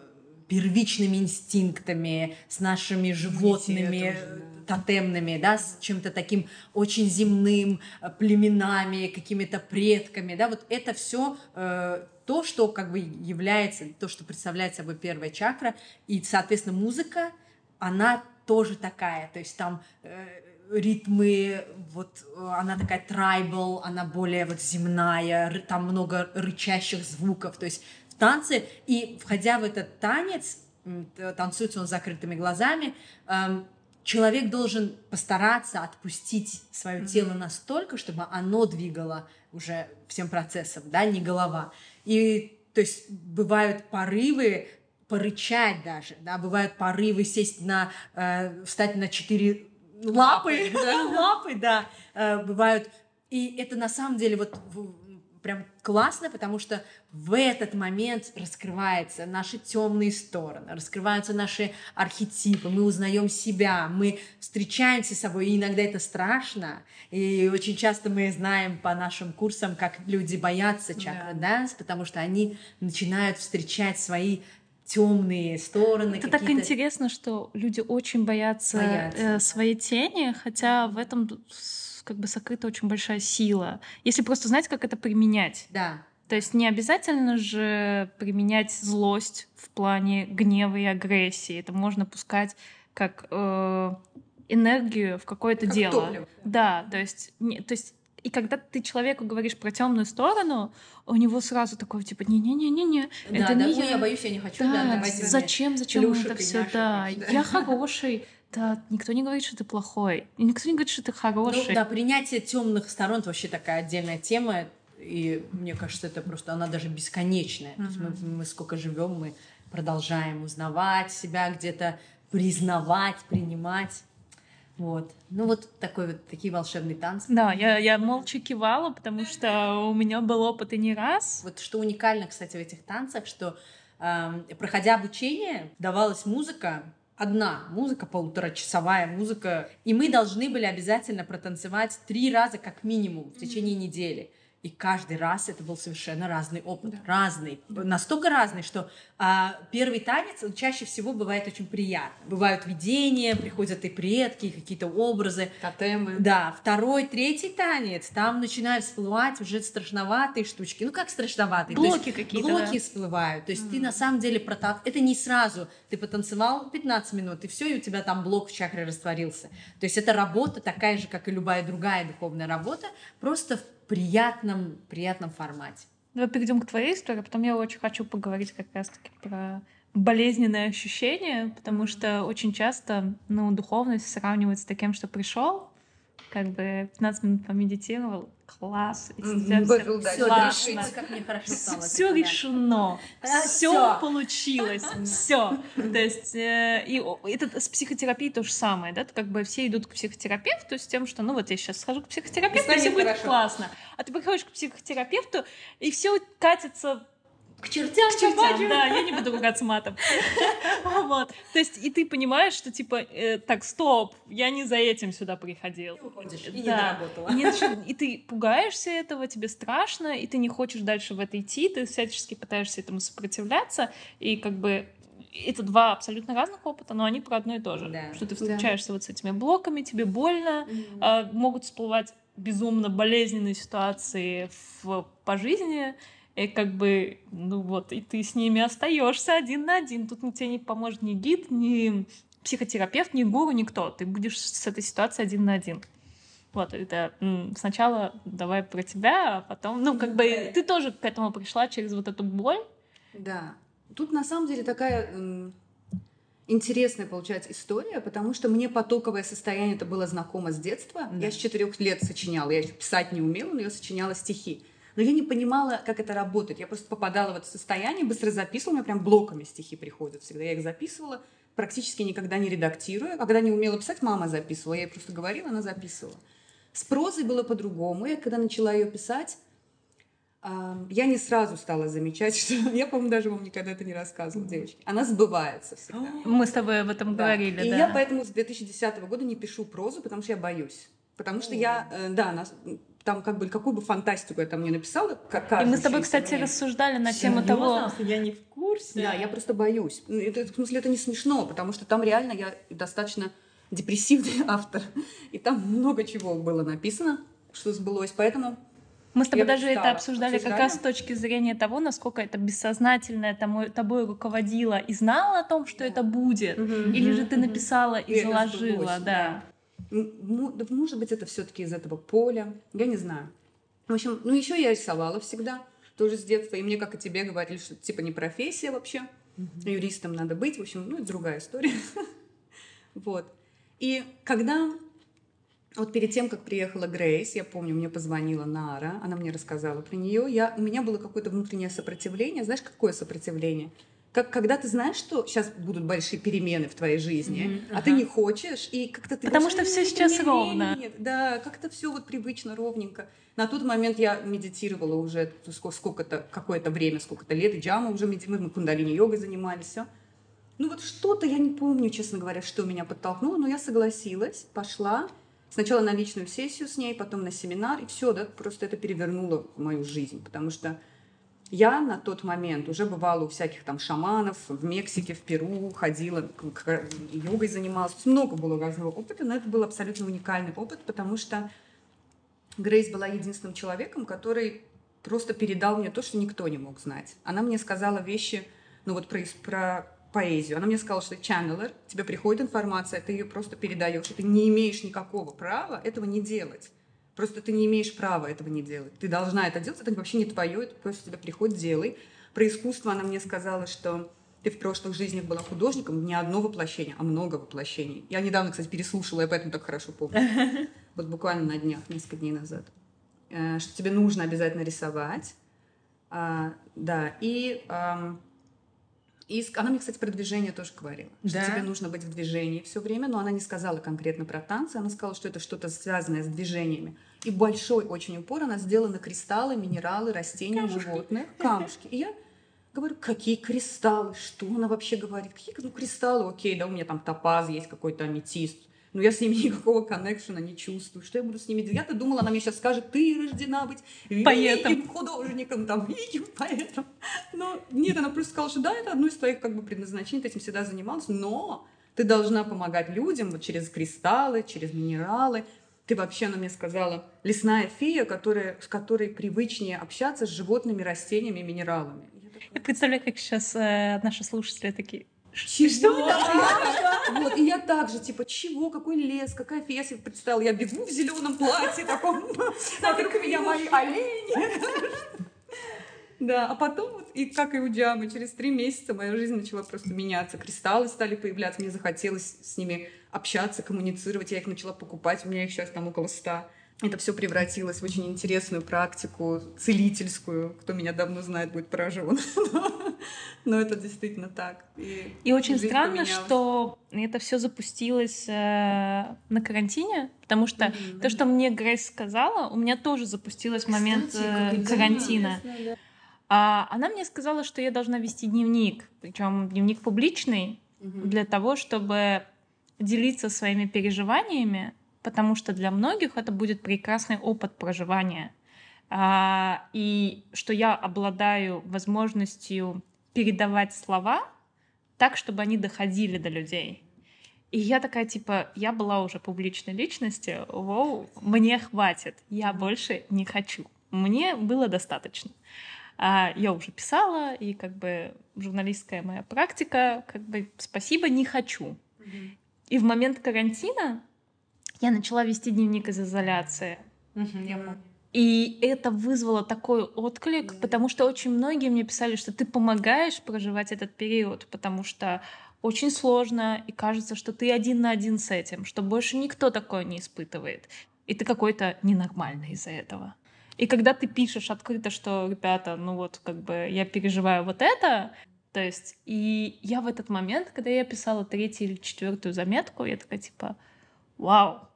первичными инстинктами, с нашими животными, Иммунитетом, э, тотемными, да, с чем-то таким очень земным, э, племенами, какими-то предками, да, вот это все то, что как бы является, то, что представляет собой первая чакра, и, соответственно, музыка, она тоже такая, то есть там э, ритмы, вот э, она такая трайбл, она более вот земная, там много рычащих звуков, то есть в танце, и входя в этот танец, танцуется он с закрытыми глазами, эм, человек должен постараться отпустить свое тело настолько, чтобы оно двигало уже всем процессом, да, не голова. И то есть бывают порывы порычать даже, да, бывают порывы сесть на, э, встать на четыре лапы, лапы, да, (laughs) э, бывают. И это на самом деле вот прям классно, потому что в этот момент раскрываются наши темные стороны, раскрываются наши архетипы, мы узнаем себя, мы встречаемся с собой, и иногда это страшно, и очень часто мы знаем по нашим курсам, как люди боятся чакра данс, потому что они начинают встречать свои темные стороны. Это так интересно, что люди очень боятся, Боятся, э, да. своей тени, хотя в этом как бы сокрыта очень большая сила. Если просто знать, как это применять. Да, То есть не обязательно же применять злость в плане гнева и агрессии. Это можно пускать как э, энергию в какое-то Как дело. топливо. Да, то есть, не, то есть и когда ты человеку говоришь про темную сторону, у него сразу такое типа не-не-не-не-не, это да, да, не я. я боюсь, я не хочу, Да, да, зачем, зачем плюшек это все? да. я хороший. Да, никто не говорит, что ты плохой. И никто не говорит, что ты хороший. Ну, да, принятие темных сторон это вообще такая отдельная тема. И мне кажется, это просто она даже бесконечная. То есть мы, мы сколько живем, мы продолжаем узнавать себя, где-то признавать, принимать. Вот. Ну, вот такой вот такие волшебные танцы. Да, я, я молча кивала, потому что у меня был опыт и не раз. Вот что уникально, кстати, в этих танцах, что эм, проходя обучение, давалась музыка, одна музыка, полуторачасовая музыка, и мы должны были обязательно протанцевать три раза как минимум в течение недели. И каждый раз это был совершенно разный опыт, разный, настолько разный, что а, первый танец он чаще всего бывает очень приятно. Бывают видения, приходят и предки, и какие-то образы, Тотемы. да, второй, третий танец, там начинают всплывать уже страшноватые штучки. Ну, как страшноватые? Блоки какие-то, Блоки да. всплывают. То есть ты на самом деле протан... Это не сразу. Ты потанцевал 15 минут, и все, и у тебя там блок в чакре растворился. То есть это работа такая же, как и любая другая духовная работа, просто в приятном, приятном формате. Давай перейдем к твоей истории, а потом я очень хочу поговорить как раз-таки про болезненные ощущения, потому что очень часто, ну, духовность сравнивается с таким, что пришел, как бы 15 минут помедитировал, класс. И пошел дальше. Всё, Классно. решить, как мне хорошо стало. Все решено, А, все получилось, все. То есть э, и это с психотерапией то же самое, да? Как бы все идут к психотерапевту с тем, что ну вот я сейчас схожу к психотерапевту, и все будет хорошо. классно. А ты приходишь к психотерапевту, и все катится К чертям, к чертям, собачьим. да, я не буду ругаться матом. (laughs) Вот. То есть, и ты понимаешь, что типа, э, так, стоп, я не за этим сюда приходил. Уходишь, и не Да. доработала. И, что- и ты пугаешься этого, тебе страшно, и ты не хочешь дальше в это идти, ты всячески пытаешься этому сопротивляться, и как бы это два абсолютно разных опыта, но они про одно и то же. Да. Что ты Да. встречаешься вот с этими блоками, тебе больно, Мгм. а, могут всплывать безумно болезненные ситуации в, по жизни, и как бы, ну вот, и ты с ними остаешься один на один. Тут тебе не поможет ни гид, ни психотерапевт, ни гуру, никто. Ты будешь с этой ситуацией один на один. Вот, это сначала давай про тебя, а потом, ну, как бы, ты тоже к этому пришла через вот эту боль. Да. Тут на самом деле такая интересная получается история, потому что мне потоковое состояние это было знакомо с детства. Да. Я с четырех лет сочиняла, я писать не умела, но я сочиняла стихи. Но я не понимала, как это работает. Я просто попадала в это состояние, быстро записывала, у меня прям блоками стихи приходят всегда. Я их записывала, практически никогда не редактируя. А когда не умела писать, мама записывала. Я ей просто говорила, она записывала. С прозой было по-другому. Я когда начала ее писать, а, я не сразу стала замечать, (laughs) что я, по-моему, даже вам никогда это не рассказывала, девочки. Она сбывается всегда. (gasps) Мы с тобой об этом Да. говорили, И да. я поэтому с 2010 года не пишу прозу, потому что я боюсь. Потому что я, э, да, там как бы какую бы фантастику я там не написала, как И мы с тобой, кстати, мне. рассуждали на тему того? Я не в курсе. Да, я просто боюсь. Ну, Это, в смысле, это не смешно, потому что там реально я достаточно депрессивный (laughs) автор. И там много чего было написано, что сбылось. Поэтому Мы с тобой Я даже это представила. обсуждали как Обсуждали? раз с точки зрения того, насколько это бессознательное тому- тобой руководило и знала о том, что это будет. Или же ты написала и И заложила, сбылось, да. Да, может быть, это все-таки из этого поля. Я не знаю. В общем, ну еще я рисовала всегда, тоже с детства. И мне, как и тебе, говорили, что это типа не профессия вообще. Юристом надо быть. В общем, ну, это другая история. (laughs) Вот. И когда вот перед тем, как приехала Грейс, я помню, мне позвонила Нара, она мне рассказала про нее. Я, у меня было какое-то внутреннее сопротивление. Знаешь, какое сопротивление? Как когда ты знаешь, что сейчас будут большие перемены в твоей жизни, Мгм, а ты ага. не хочешь, и как-то ты Потому говоришь, что всё «М, сейчас ровно». Нет, да, как-то все вот привычно, ровненько. На тот момент я медитировала уже ск- сколько-то, какое-то время, сколько-то лет, и джама уже медитировала, мы кундалини-йогой занимались, все. Ну вот что-то, я не помню, честно говоря, что меня подтолкнуло, но я согласилась, пошла. Сначала на личную сессию с ней, потом на семинар, и все, да, просто это перевернуло мою жизнь, потому что я на тот момент уже бывала у всяких там шаманов в Мексике, в Перу, ходила, йогой занималась. Много было разного опыта, но это был абсолютно уникальный опыт, потому что Грейс была единственным человеком, который просто передал мне то, что никто не мог знать. Она мне сказала вещи, ну вот про, про поэзию. Она мне сказала, что чаннелер, тебе приходит информация, ты ее просто передаешь, ты не имеешь никакого права этого не делать. Просто ты не имеешь права этого не делать. Ты должна это делать, это вообще не твое, это просто тебе приходит, делай. Про искусство она мне сказала, что ты в прошлых жизнях была художником, не одно воплощение, а много воплощений. Я недавно, кстати, переслушала, я поэтому так хорошо помню. (laughs) Вот буквально на днях, несколько дней назад. Э, Что тебе нужно обязательно рисовать. А, Да, и... и она мне, кстати, про движение тоже говорила. Что Да? тебе нужно быть в движении все время, но она не сказала конкретно про танцы, она сказала, что это что-то связанное с движениями. И большой очень упор она сделала на кристаллы, минералы, растения, животных, камушки. И я говорю, какие кристаллы? Что она вообще говорит? Какие ну, кристаллы? Окей, да, у меня там топаз есть, какой-то аметист. Но я с ними (laughs) никакого коннекшена не чувствую. Что я буду с ними делать? Я-то думала, она мне сейчас скажет, ты рождена быть Поэтом. великим художником, там, великим поэтом. Но нет, она просто сказала, что да, это одно из твоих как бы предназначений, ты этим всегда занималась, но ты должна помогать людям вот через кристаллы, через минералы. Ты вообще, она мне сказала, лесная фея, которая, с которой привычнее общаться с животными, растениями минералами. Я такая, Я представляю, как сейчас э, наши слушатели такие, чего? Вот, и я также, типа, чего, какой лес, какая фея, я себе представила, я бегу в зеленом платье таком, (laughs) вокруг меня мои олени. Да, а потом, вот, и как и у Джамы, через три месяца моя жизнь начала просто меняться. Кристаллы стали появляться, мне захотелось с ними общаться, коммуницировать. Я их начала покупать, у меня их сейчас там около ста это все превратилось в очень интересную практику, целительскую. Кто меня давно знает, будет поражен. (laughs) Но это действительно так. И, и очень странно, поменялась. что это все запустилось э, на карантине, потому что mm-hmm. то, что мне Грейс сказала, у меня тоже запустилось момент э, карантина. Да. А она мне сказала, что я должна вести дневник, причем дневник публичный, mm-hmm. для того, чтобы делиться своими переживаниями потому что для многих это будет прекрасный опыт проживания. А, и что я обладаю возможностью передавать слова так, чтобы они доходили до людей. И я такая, типа, я была уже публичной личностью, воу, мне хватит, я больше не хочу. Мне было достаточно. А, я уже писала, и как бы журналистская моя практика, как бы спасибо, не хочу. Mm-hmm. И в момент карантина я начала вести дневник из изоляции. И это вызвало такой отклик, потому что очень многие мне писали, что ты помогаешь проживать этот период, потому что очень сложно, и кажется, что ты один на один с этим, что больше никто такое не испытывает. И ты какой-то ненормальный из-за этого. И когда ты пишешь открыто, что, ребята, ну вот, как бы я переживаю вот это, то есть, и я в этот момент, когда я писала третью или четвертую заметку, я такая типа, вау,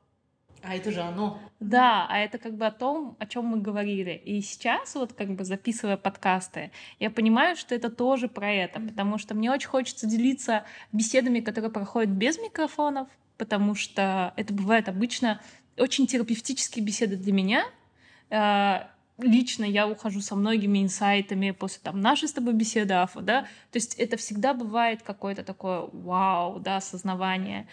а это же оно. Да, а это как бы о том, о чем мы говорили. И сейчас, вот как бы записывая подкасты, я понимаю, что это тоже про это, потому что мне очень хочется делиться беседами, которые проходят без микрофонов, потому что это бывает обычно очень терапевтические беседы для меня. Э, лично я ухожу со многими инсайтами после там нашей с тобой беседы, Афа, да, то есть это всегда бывает какое-то такое вау, да, осознавание.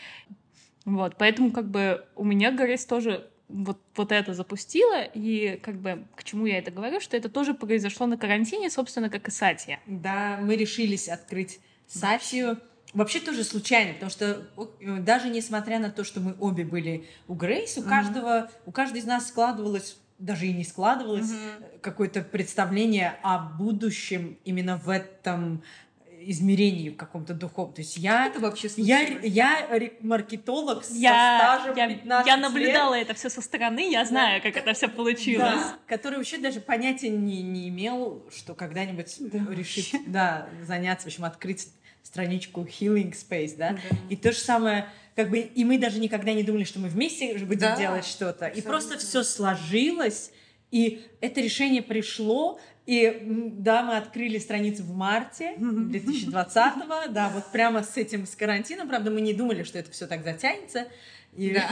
Вот, поэтому как бы у меня Грейс тоже вот, вот это запустила, и как бы к чему я это говорю, что это тоже произошло на карантине, собственно, как и Сатья. Да, мы решились открыть Сатью. Вообще тоже случайно, потому что даже несмотря на то, что мы обе были у Грейс, у mm-hmm. каждого, у каждой из нас складывалось даже и не складывалось mm-hmm. какое-то представление о будущем именно в этом измерении каком-то духовном. То есть я, это вообще я, я маркетолог я, со стажем я, 15 Я наблюдала лет. это все со стороны, я знаю, да. как это все получилось. Да, который вообще даже понятия не, не имел, что когда-нибудь да. решит да, заняться, в общем, открыть страничку Healing Space, да? да. И то же самое, как бы, и мы даже никогда не думали, что мы вместе будем да. делать что-то. И просто все сложилось, и это решение пришло, и да, мы открыли страницу в марте 2020-го, да, вот прямо с этим, с карантином, правда, мы не думали, что это все так затянется. И да.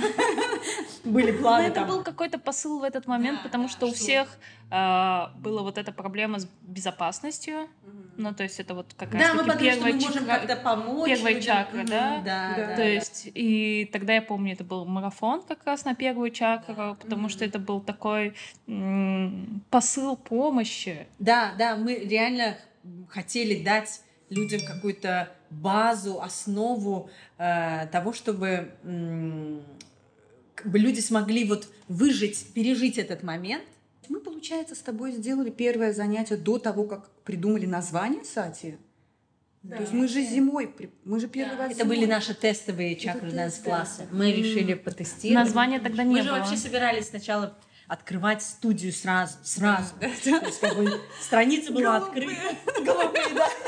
(laughs) были планы. Но это был какой-то посыл в этот момент, да, потому да, что у всех э, была вот эта проблема с безопасностью. Угу. Ну, то есть это вот как раз да, таки первая мы можем как-то помочь. Первая людям. чакра, да? Да, да. То есть, и тогда я помню, это был марафон как раз на первую чакру, потому угу. что это был такой м- посыл помощи. Да, да, мы реально хотели дать людям какую-то базу, основу э, того, чтобы э, как бы люди смогли вот выжить, пережить этот момент. Мы, получается, с тобой сделали первое занятие до того, как придумали название Сати. Да. То есть мы же зимой, мы же первый да. раз. Это зимой. были наши тестовые чакры классы. Мы решили потестировать. Названия тогда не мы было. Мы же вообще собирались сначала открывать студию сразу, сразу. То есть как бы страница была открыта. Голубые, да. (laughs)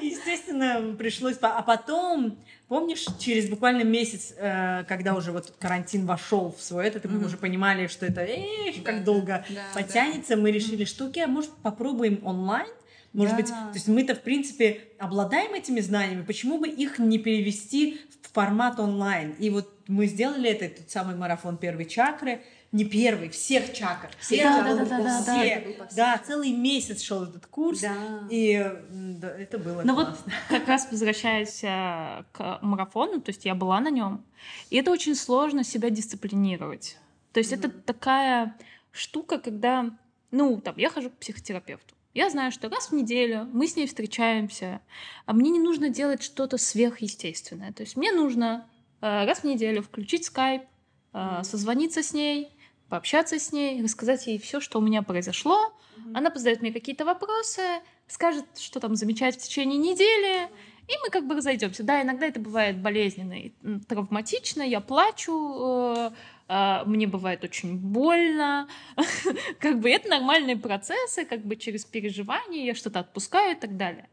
Естественно, пришлось... А потом, помнишь, через буквально месяц, э, когда уже вот карантин вошел в свой этот, и мы уже понимали, что это эх, как долго потянется, мы решили, что окей, а может попробуем онлайн? Может да. быть, то есть мы-то, в принципе, обладаем этими знаниями, почему бы их не перевести в формат онлайн? И вот мы сделали это, тот самый марафон первой чакры, не первый, всех чакр. Все да, да, да, да, да, все. Да, да, целый месяц шел этот курс, да. и да, это было Но классно. вот как раз возвращаясь э, к марафону, то есть я была на нем, и это очень сложно себя дисциплинировать. То есть mm-hmm. это такая штука, когда, ну, там, я хожу к психотерапевту. Я знаю, что раз в неделю мы с ней встречаемся, а мне не нужно делать что-то сверхъестественное. То есть мне нужно э, раз в неделю включить скайп, э, созвониться с ней, пообщаться с ней, рассказать ей все, что у меня произошло. Она позадает мне какие-то вопросы, скажет, что там замечать в течение недели, и мы как бы разойдемся. Да, иногда это бывает болезненно и травматично, я плачу, э, э, мне бывает очень больно. (laughs) как бы это нормальные процессы, как бы через переживания я что-то отпускаю и так далее.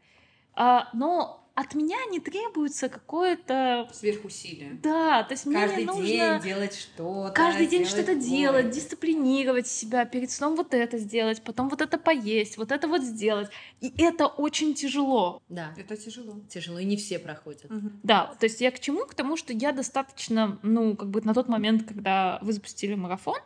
А, но от меня не требуется какое-то... Сверхусилие. Да, то есть Каждый мне нужно... день делать что-то. Каждый день что-то делать, дисциплинировать себя, перед сном вот это сделать, потом вот это поесть, вот это вот сделать. И это очень тяжело. Да, Это тяжело. тяжело, и не все проходят. Мгм. Да, то есть я к чему? К тому, что я достаточно, ну, как бы на тот момент, когда вы запустили марафон,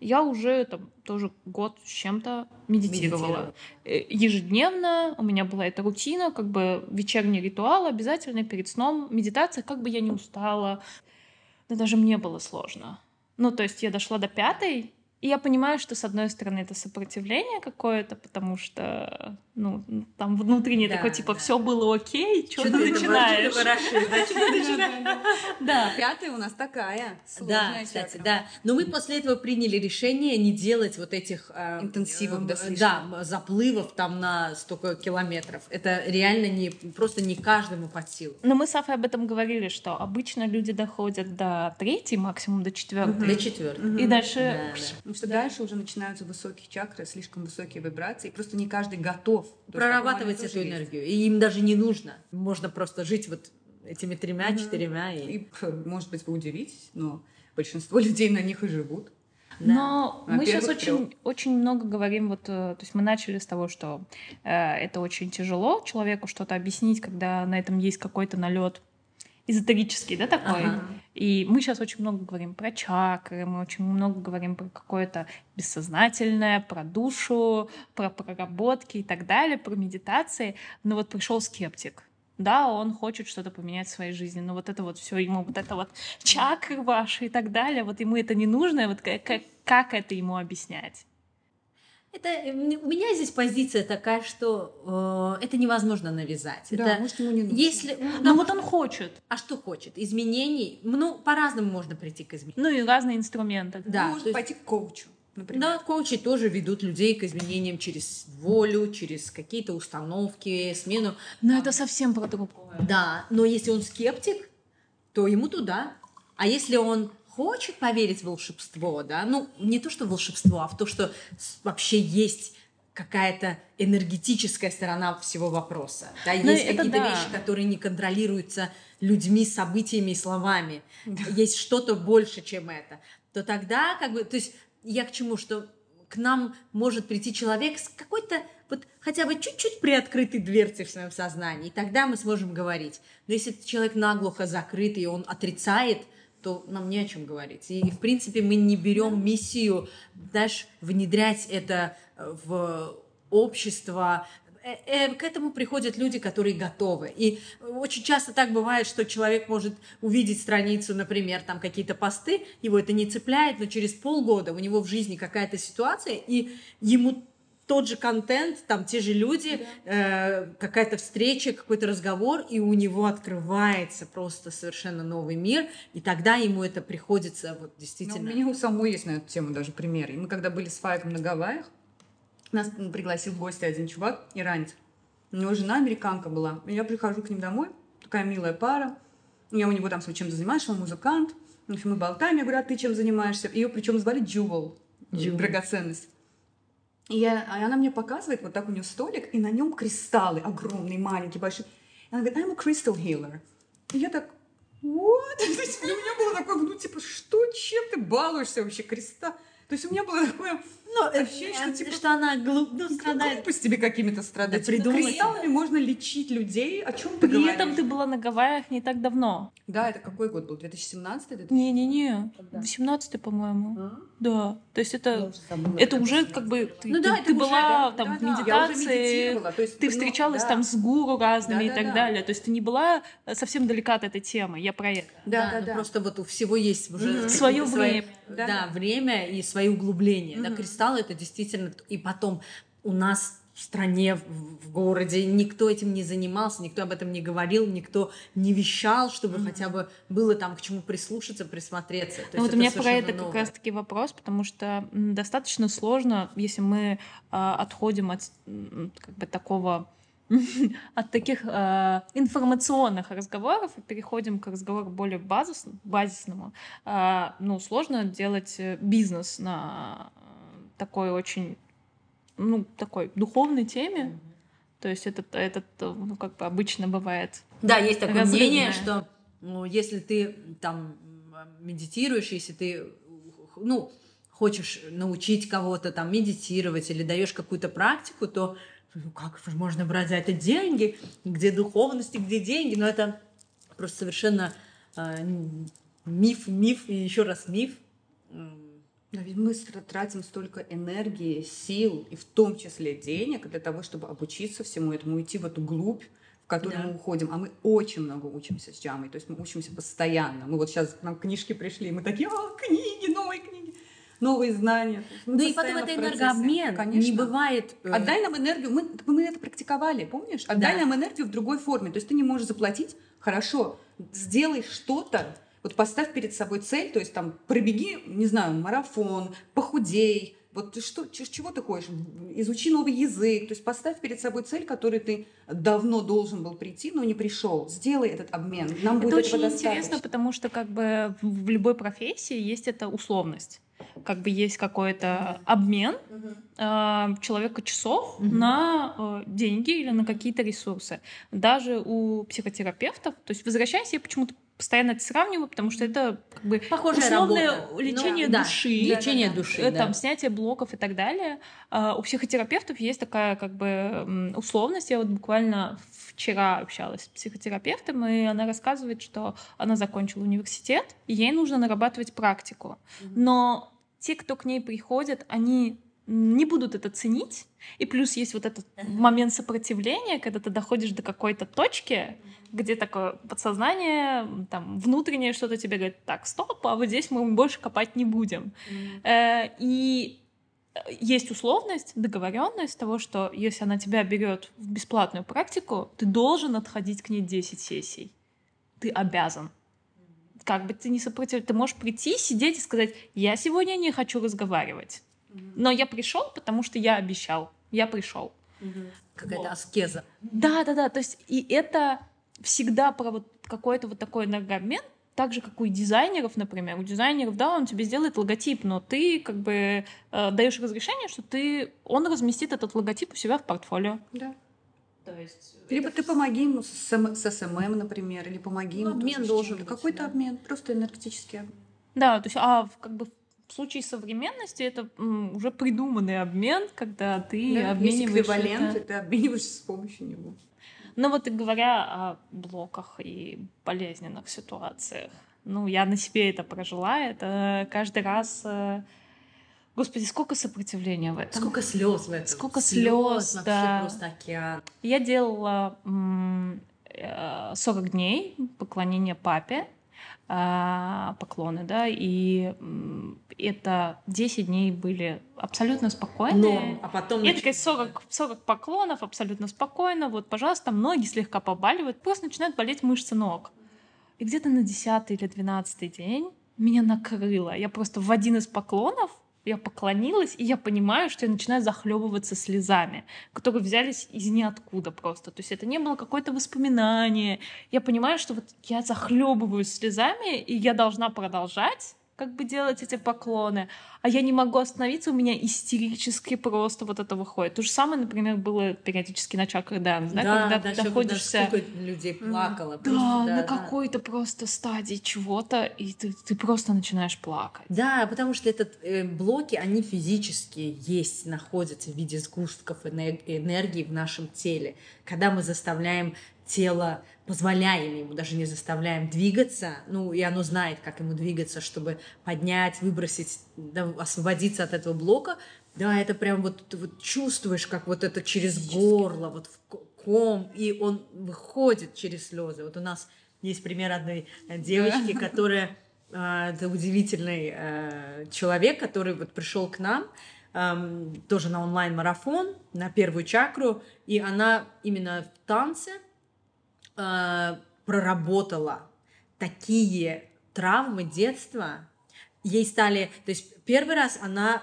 я уже там тоже год с чем-то медитировала. Медитировала. Ежедневно у меня была эта рутина, как бы вечерний ритуал обязательно перед сном, медитация, как бы я не устала. Но даже мне было сложно. Ну, то есть я дошла до пятой, и я понимаю, что, с одной стороны, это сопротивление какое-то, потому что, ну, там внутренне Да, такое, типа, да. все было окей, что ты начинаешь? (laughs) да, Пятая у нас такая Да, сложная кстати, да. Но мы после этого приняли решение не делать вот этих э, Интенсивов, да, э, да, заплывов там на столько километров. Это реально не просто не каждому под силу. Но мы с Афой об этом говорили, что обычно люди доходят до третьей, максимум до четвертой. До четвертого. И дальше что дальше уже начинаются высокие чакры, слишком высокие вибрации, и просто не каждый готов. Прорабатывать эту энергию. И им даже не нужно. Можно просто жить вот этими тремя, четырьмя. И... И, (laughs) может быть, вы удивитесь, но большинство (laughs) людей на них и живут. Да. Но На мы сейчас очень, очень много говорим, вот, э, то есть мы начали с того, что э, это очень тяжело человеку что-то объяснить, когда на этом есть какой-то налет эзотерический, да, такой. Ага. И мы сейчас очень много говорим про чакры, мы очень много говорим про какое-то бессознательное, про душу, про проработки и так далее, про медитации. Но вот пришел скептик. Да, он хочет что-то поменять в своей жизни, но вот это вот все ему, вот это вот чакры ваши и так далее, вот ему это не нужно, вот как, как это ему объяснять? Это, э, у меня здесь позиция такая, что э, это невозможно навязать. Да, это, может, ему не нужно. если, Ну вот он хочет. а что хочет? Изменений? Ну, по-разному можно прийти к изменениям. Ну и разные инструменты. Да, Может то есть- пойти к коучу, например. Да, коучи тоже ведут людей к изменениям через волю, через какие-то установки, смену. Но это совсем про другое. Да, но если он скептик, то ему туда. А если он хочет поверить в волшебство, да, ну, не то, что волшебство, а в то, что вообще есть какая-то энергетическая сторона всего вопроса. Да, Ну, есть какие-то да. вещи, которые не контролируются людьми, событиями и словами. Есть что-то больше, чем это. То тогда, как бы, то есть я к чему, что к нам может прийти человек с какой-то вот хотя бы чуть-чуть приоткрытой дверцей в своем сознании, и тогда мы сможем говорить. Но если человек наглухо закрыт, и он отрицает, то нам не о чем говорить. И, в принципе, мы не берем миссию, знаешь, внедрять это э, в общество. Э, э, К этому приходят люди, которые готовы. И очень часто так бывает, что человек может увидеть страницу, например, там какие-то посты, его это не цепляет, но через полгода у него в жизни какая-то ситуация, и ему тот же контент, там те же люди, э, какая-то встреча, какой-то разговор, и у него открывается просто совершенно новый мир, и тогда ему это приходится вот Ну, действительно. у меня у самой есть на эту тему даже пример. И мы когда были с Файком на Гавайях, нас пригласил в гости один чувак, иранец. У него жена американка была. И я прихожу к ним домой, такая милая пара. Я у него там чем то занимаешься, он музыкант. В общем, мы болтаем, я говорю, а ты чем занимаешься? Ее причем звали Джувел, драгоценность. И я, а она мне показывает, вот так у нее столик, и на нем кристаллы огромные, маленькие, большие. И она говорит, I'm a crystal healer. И я так, what? (laughs) То есть у меня было такое, ну, типа, что, чем ты балуешься вообще, кристалл? То есть у меня было такое Ну, э, ощущение, что, э, типа, что она глуп, ну, страдает. глупостями какими-то страдать. Да Типа, кристаллами можно лечить людей. О чем ты При говоришь? этом ты была на Гавайях не так давно. Да, это какой год был? 2017 2000? Не-не-не, Когда? 18 по-моему. А? Да. То есть это, уже забыла, это уже как бы ты, Ну да, ты- ты уже, была Да, там да, в да. Я уже медитации, то есть, ты ну, встречалась да. там с гуру разными и Да, да, так да. далее. То есть ты не была э, совсем далека от этой темы. Я про это. Да, да, ну да. Просто вот у всего есть уже свои- время. Да, Да, да. время и свои углубления. Да, Кристалл это действительно... И потом у нас в стране, в, в городе, никто этим не занимался, никто об этом не говорил, никто не вещал, чтобы mm-hmm. хотя бы было там к чему прислушаться, присмотреться. То ну, вот у меня про это новое. как раз-таки вопрос, потому что достаточно сложно, если мы а, отходим от как бы такого (laughs) от таких э, информационных разговоров и переходим к разговору более базис, базисному. Э, ну, сложно делать э, бизнес на такой очень ну, такой духовной теме. То есть это, это ну, как бы обычно бывает. Да, есть такое разрывное. мнение, что ну, если ты там медитируешь, если ты ну, хочешь научить кого-то там медитировать или даешь какую-то практику, то ну, как можно брать за это деньги? Где духовность и где деньги? Но это просто совершенно э, миф, миф и еще раз миф. Но ведь мы тратим столько энергии, сил и в том числе денег для того, чтобы обучиться всему этому, уйти в эту глубь, в которую да. мы уходим. А мы очень много учимся с Джамой, то есть мы учимся постоянно. Мы вот сейчас нам книжки пришли, мы такие, а, книги, новые книги новые знания. Ну и потом это энергообмен. Конечно. Не бывает... Э, Отдай нам энергию. Мы, мы это практиковали, помнишь? Отдай да. нам энергию в другой форме. То есть ты не можешь заплатить. Хорошо, сделай что-то, вот поставь перед собой цель, то есть там пробеги, не знаю, марафон, похудей, вот что, чего ты хочешь? Изучи новый язык. То есть поставь перед собой цель, которой ты давно должен был прийти, но не пришел. Сделай этот обмен. Нам это будет очень этого интересно, потому что как бы в любой профессии есть эта условность как бы есть какой-то обмен э, человека часов mm-hmm. на э, деньги или на какие-то ресурсы. Даже у психотерапевтов, то есть возвращаясь, я почему-то постоянно это сравниваю, потому что это как бы Похожая условное работа. лечение ну, души, да, лечение да, души, да. там снятие блоков и так далее. А у психотерапевтов есть такая как бы условность. Я вот буквально вчера общалась с психотерапевтом, и она рассказывает, что она закончила университет, и ей нужно нарабатывать практику. Но те, кто к ней приходят, они не будут это ценить. И плюс есть вот этот момент сопротивления, когда ты доходишь до какой-то точки, где такое подсознание, там, внутреннее что-то тебе говорит, так, стоп, а вот здесь мы больше копать не будем. Mm-hmm. И есть условность, договоренность того, что если она тебя берет в бесплатную практику, ты должен отходить к ней 10 сессий. Ты обязан как бы ты не сопротивляешься, ты можешь прийти, сидеть и сказать, я сегодня не хочу разговаривать. Но я пришел, потому что я обещал. Я пришел. Какая-то вот. аскеза. Да, да, да. То есть и это всегда про вот какой-то вот такой энергообмен, так же, как у дизайнеров, например. У дизайнеров, да, он тебе сделает логотип, но ты как бы э, даешь разрешение, что ты, он разместит этот логотип у себя в портфолио. Да. То есть Либо ты помоги ему с, с SMM, например, или помоги ему. Ну, обмен должен быть. Какой-то да. обмен, просто энергетический обмен. Да, то есть, а как бы в случае современности это м, уже придуманный обмен, когда ты да, обмениваешь. Есть эквивалент, это... ты обмениваешься с помощью него. Ну вот и говоря о блоках и болезненных ситуациях, ну я на себе это прожила, это каждый раз э, Господи, сколько сопротивления в этом. Сколько слез в этом. Сколько слез, слез да. просто океан. Я делала 40 э, дней поклонения папе, а, поклоны, да, и это 10 дней были абсолютно спокойные. Но, а потом... Я такая 40, 40 поклонов абсолютно спокойно, вот, пожалуйста, ноги слегка побаливают, просто начинают болеть мышцы ног. И где-то на 10 или 12 день меня накрыло. Я просто в один из поклонов я поклонилась, и я понимаю, что я начинаю захлебываться слезами, которые взялись из ниоткуда просто. То есть это не было какое-то воспоминание. Я понимаю, что вот я захлебываюсь слезами, и я должна продолжать как бы делать эти поклоны, а я не могу остановиться, у меня истерически просто вот это выходит. То же самое, например, было периодически на чакрах Дэнс, да, да, когда да, ты находишься... Сколько людей плакало. Да, просто, да на да. какой-то просто стадии чего-то, и ты, ты просто начинаешь плакать. Да, потому что этот э, блоки, они физически есть, находятся в виде сгустков энергии в нашем теле. Когда мы заставляем тело позволяем ему, даже не заставляем двигаться, ну, и оно знает, как ему двигаться, чтобы поднять, выбросить, да, освободиться от этого блока, да, это прям вот ты вот чувствуешь, как вот это через горло, вот в ком, и он выходит через слезы. Вот у нас есть пример одной э, девочки, которая, э, это удивительный э, человек, который вот пришел к нам, эм, тоже на онлайн-марафон, на первую чакру, и она именно в танце э, проработала такие травмы детства, ей стали, то есть первый раз она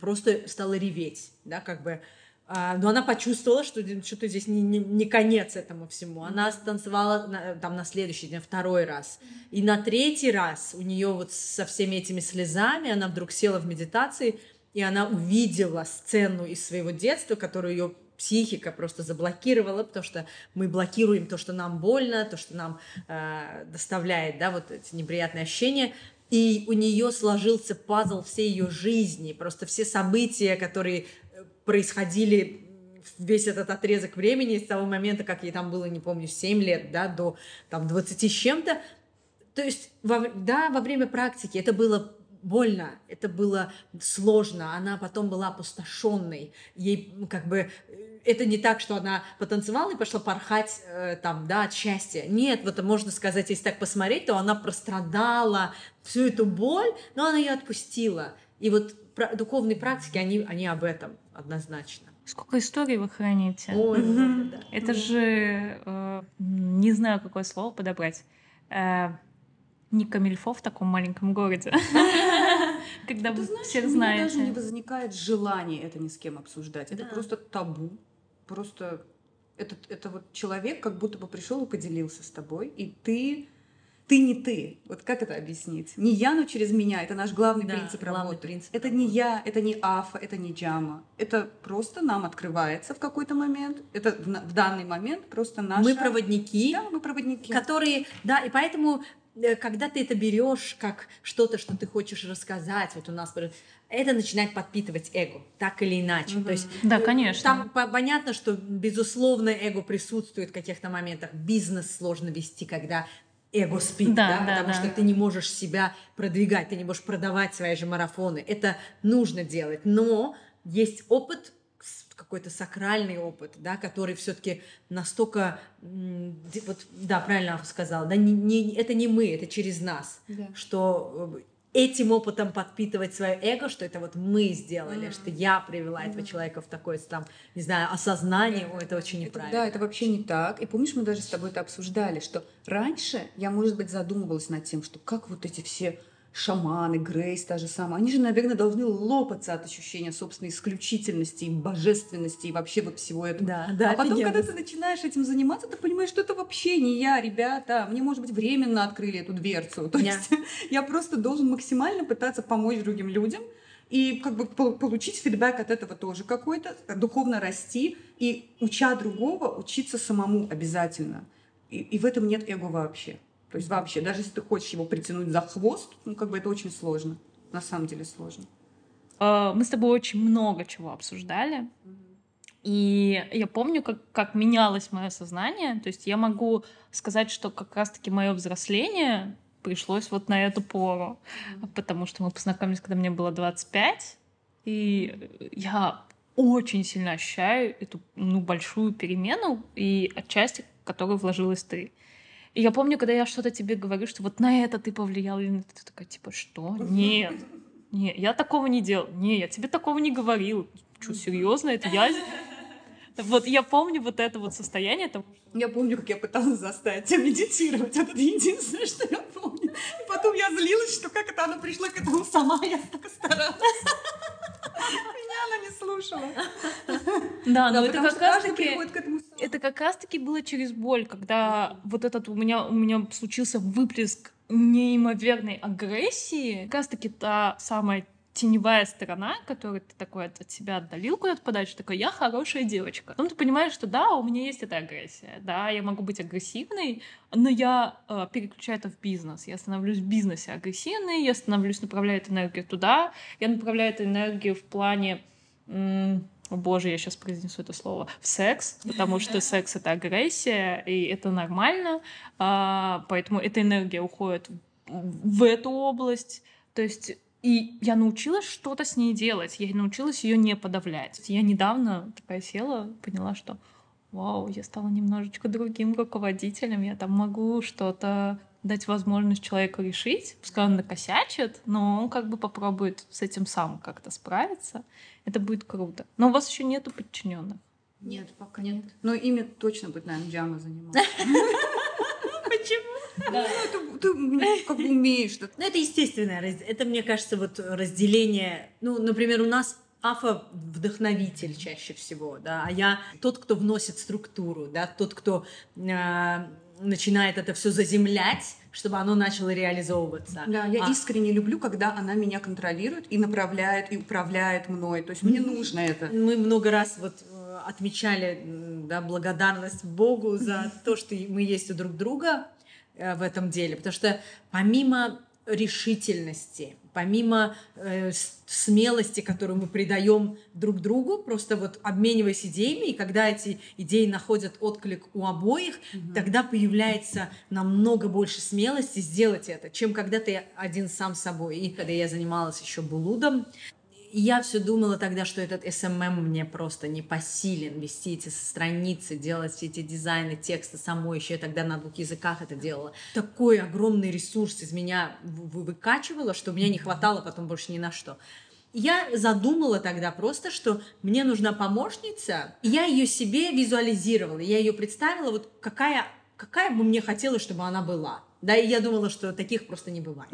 просто стала реветь, да, как бы, а, но она почувствовала, что что-то здесь не, не, не конец этому всему. Она станцевала на, там на следующий день, второй раз. И на третий раз у нее вот со всеми этими слезами она вдруг села в медитации, и она увидела сцену из своего детства, которую ее психика просто заблокировала, потому что мы блокируем то, что нам больно, то, что нам э, доставляет, да, вот эти неприятные ощущения. И у нее сложился пазл всей ее жизни, просто все события, которые происходили весь этот отрезок времени с того момента, как ей там было, не помню, 7 лет, да, до там 20 с чем-то. То есть, во, да, во время практики это было больно, это было сложно, она потом была опустошенной, ей как бы это не так, что она потанцевала и пошла порхать э, там, да, от счастья. Нет, вот можно сказать, если так посмотреть, то она прострадала всю эту боль, но она ее отпустила. И вот духовные практики, они, они об этом однозначно. Сколько историй вы храните? Ой, много, да. Это же, э, не знаю, какое слово подобрать. Э, не камильфо в таком маленьком городе. (laughs) Когда вы всех знаете. даже не возникает желания это ни с кем обсуждать. Это просто табу. Просто этот, это вот человек как будто бы пришел и поделился с тобой, и ты ты не ты. Вот как это объяснить? Не я, но через меня. Это наш главный да, принцип главный работы. Принцип это работы. не я, это не афа, это не джама. Это просто нам открывается в какой-то момент. Это в, в данный момент просто наши... Мы проводники. Да, мы проводники. Которые, да, и поэтому когда ты это берешь как что-то, что ты хочешь рассказать, вот у нас это начинает подпитывать эго, так или иначе. Угу. То есть, да, конечно. Там понятно, что безусловно эго присутствует в каких-то моментах. Бизнес сложно вести, когда эго спит, да, да, да потому да. что ты не можешь себя продвигать, ты не можешь продавать свои же марафоны. Это нужно делать, но есть опыт какой-то сакральный опыт, да, который все-таки настолько, вот, да, правильно сказала, да, не, не, это не мы, это через нас, да. что э, этим опытом подпитывать свое эго, что это вот мы сделали, mm-hmm. что я привела mm-hmm. этого человека в такое там, не знаю, осознание, О, это очень неправильно. Это, да, это вообще не так. И помнишь, мы даже с тобой это обсуждали, что раньше я, может быть, задумывалась над тем, что как вот эти все шаманы, Грейс та же самая, они же, наверное, должны лопаться от ощущения собственной исключительности и божественности и вообще вот всего этого. Да, да, а потом, когда ты начинаешь этим заниматься, ты понимаешь, что это вообще не я, ребята. Мне, может быть, временно открыли эту дверцу. То есть (laughs) я просто должен максимально пытаться помочь другим людям, и как бы получить фидбэк от этого тоже какой-то, духовно расти и уча другого, учиться самому обязательно. И, и в этом нет эго вообще. То есть вообще, даже если ты хочешь его притянуть за хвост, ну, как бы это очень сложно. На самом деле сложно. А, мы с тобой очень много чего обсуждали. И я помню, как, как менялось мое сознание. То есть я могу сказать, что как раз-таки мое взросление пришлось вот на эту пору. Потому что мы познакомились, когда мне было 25. И я очень сильно ощущаю эту ну, большую перемену, и отчасти которую вложилась ты. И я помню, когда я что-то тебе говорю, что вот на это ты повлиял, и ты такая, типа, что? Нет, нет, я такого не делал. Не, я тебе такого не говорил. Что, серьезно? Это я... Вот я помню вот это вот состояние. Там... Я помню, как я пыталась заставить тебя медитировать. Это единственное, что я помню. И потом я злилась, что как это она пришла к этому сама, я так старалась. Меня она не слушала. Да, но это как раз таки... Это как раз таки было через боль, когда вот этот у меня, у меня случился выплеск неимоверной агрессии. Как раз таки та самая теневая сторона, которую ты такой от, от себя отдалил куда-то подальше, такой, я хорошая девочка. Потом ты понимаешь, что да, у меня есть эта агрессия, да, я могу быть агрессивной, но я э, переключаю это в бизнес. Я становлюсь в бизнесе агрессивной, я становлюсь, направляю эту энергию туда, я направляю эту энергию в плане о боже, я сейчас произнесу это слово, в секс, потому что (laughs) секс — это агрессия, и это нормально, а, поэтому эта энергия уходит в эту область. То есть и я научилась что-то с ней делать, я научилась ее не подавлять. Я недавно такая села, поняла, что вау, я стала немножечко другим руководителем, я там могу что-то дать возможность человеку решить, пускай он накосячит, но он как бы попробует с этим сам как-то справиться. Это будет круто. Но у вас еще нету подчиненных. Нет, пока нет. Но ими точно будет, наверное, Джама заниматься. (laughs) Да. Ну, ты как бы умеешь. Ну, это естественное. Это, мне кажется, вот разделение. Ну, например, у нас Афа вдохновитель чаще всего, да, а я тот, кто вносит структуру, да, тот, кто э, начинает это все заземлять, чтобы оно начало реализовываться. Да, я а... искренне люблю, когда она меня контролирует и направляет, и управляет мной. То есть мне нужно это. Мы много раз вот э, отмечали да, благодарность Богу за то, что мы есть у друг друга в этом деле. Потому что помимо решительности, помимо э, смелости, которую мы придаем друг другу, просто вот обмениваясь идеями, и когда эти идеи находят отклик у обоих, mm тогда появляется намного больше смелости сделать это, чем когда ты один сам собой. И когда я занималась еще блудом, и я все думала тогда, что этот SMM мне просто не посилен вести эти страницы, делать все эти дизайны, тексты самой. Еще я тогда на двух языках это делала. Такой огромный ресурс из меня выкачивало, что меня не хватало потом больше ни на что. Я задумала тогда просто, что мне нужна помощница, я ее себе визуализировала, я ее представила, вот какая, какая бы мне хотелось, чтобы она была. Да, и я думала, что таких просто не бывает.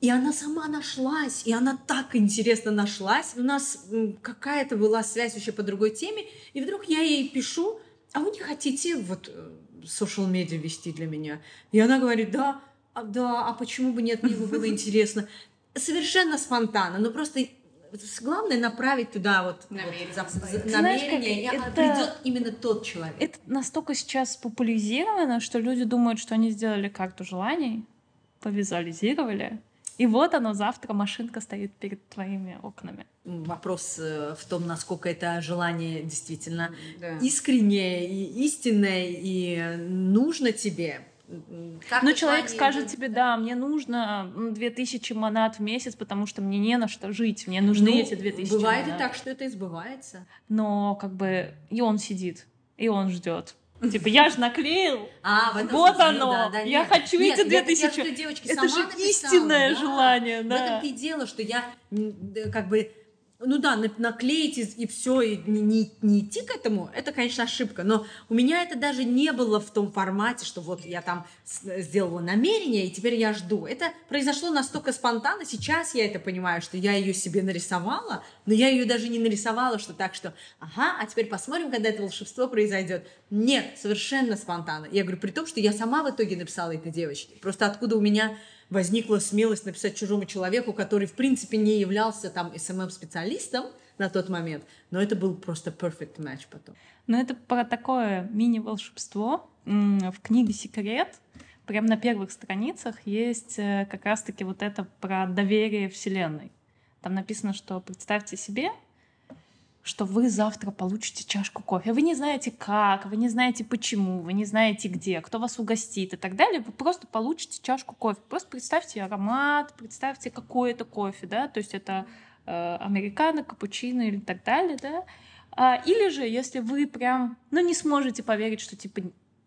И она сама нашлась, и она так интересно нашлась. У нас какая-то была связь еще по другой теме, и вдруг я ей пишу, а вы не хотите вот social э, медиа вести для меня? И она говорит, да, а, да, а почему бы нет, мне бы было (laughs) интересно. Совершенно спонтанно, но просто главное направить туда вот намерение, вот, намерение Знаешь, это, придет именно тот человек. Это настолько сейчас популяризировано, что люди думают, что они сделали карту желаний, повизуализировали, и вот оно, завтра машинка стоит перед твоими окнами. Вопрос э, в том, насколько это желание действительно да. искреннее и истинное, и нужно тебе. Как ну, человек скажет тебе, да, мне нужно 2000 монат в месяц, потому что мне не на что жить, мне нужны ну, эти 2000 Бывает монат. и так, что это избывается. Но как бы и он сидит, и он ждет. Типа, я же наклеил. А, вот смысле, оно. Да, да, я нет. хочу нет, эти две тысячи. Это же написала, истинное да. желание, да. В этом и дело, что я как бы ну да, наклеить и, все, и не, не, не идти к этому, это, конечно, ошибка. Но у меня это даже не было в том формате, что вот я там сделала намерение, и теперь я жду. Это произошло настолько спонтанно. Сейчас я это понимаю, что я ее себе нарисовала, но я ее даже не нарисовала, что так, что ага, а теперь посмотрим, когда это волшебство произойдет. Нет, совершенно спонтанно. Я говорю, при том, что я сама в итоге написала этой девочке. Просто откуда у меня возникла смелость написать чужому человеку, который, в принципе, не являлся там SMM-специалистом на тот момент, но это был просто perfect match потом. Но это про такое мини-волшебство. В книге «Секрет» прямо на первых страницах есть э, как раз-таки вот это про доверие Вселенной. Там написано, что представьте себе, что вы завтра получите чашку кофе. Вы не знаете как, вы не знаете почему, вы не знаете где, кто вас угостит и так далее. Вы просто получите чашку кофе. Просто представьте аромат, представьте, какой это кофе, да, то есть это э, американо, капучино или так далее, да. А, или же, если вы прям, ну, не сможете поверить, что типа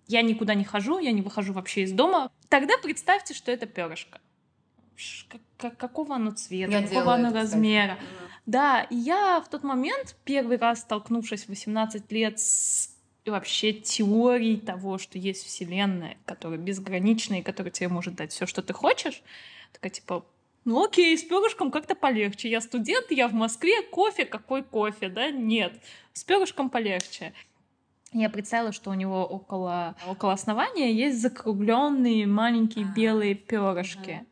я никуда не хожу, я не выхожу вообще из дома, тогда представьте, что это перышко. Как, какого оно цвета, я какого оно размера. Кстати. Да, и я в тот момент, первый раз столкнувшись в 18 лет с вообще теорией того, что есть Вселенная, которая безграничная и которая тебе может дать все, что ты хочешь, такая типа, ну окей, с перышком как-то полегче. Я студент, я в Москве, кофе, какой кофе, да? Нет, с перышком полегче. Я представила, что у него около, около основания есть закругленные маленькие а, белые перышки.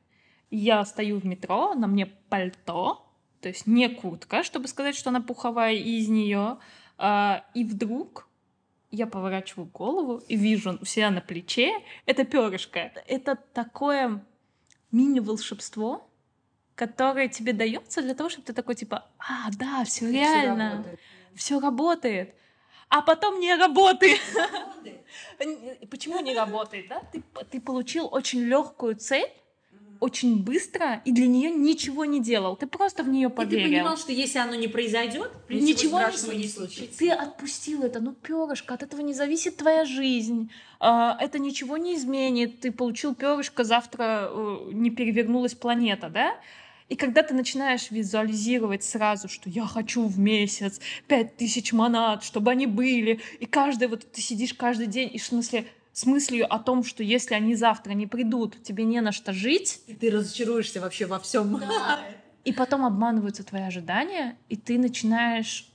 Я стою в метро, на мне пальто, то есть не куртка, чтобы сказать, что она пуховая из нее. А, и вдруг я поворачиваю голову и вижу у себя на плече это перышко. Это такое мини-волшебство, которое тебе дается для того, чтобы ты такой типа, а, да, все реально, все работает. А потом не работает. Почему не работает? Да? Ты, ты получил очень легкую цель, очень быстро и для нее ничего не делал. Ты просто в нее поверил. И ты понимал, что если оно не произойдет, ничего не, не случится. Ты отпустил это, ну перышко, от этого не зависит твоя жизнь. А, это ничего не изменит. Ты получил перышко, завтра э, не перевернулась планета, да? И когда ты начинаешь визуализировать сразу, что я хочу в месяц пять тысяч монат, чтобы они были, и каждый, вот ты сидишь каждый день, и в смысле, с мыслью о том, что если они завтра не придут, тебе не на что жить. И ты разочаруешься вообще во всем. Да. (laughs) И потом обманываются твои ожидания, и ты начинаешь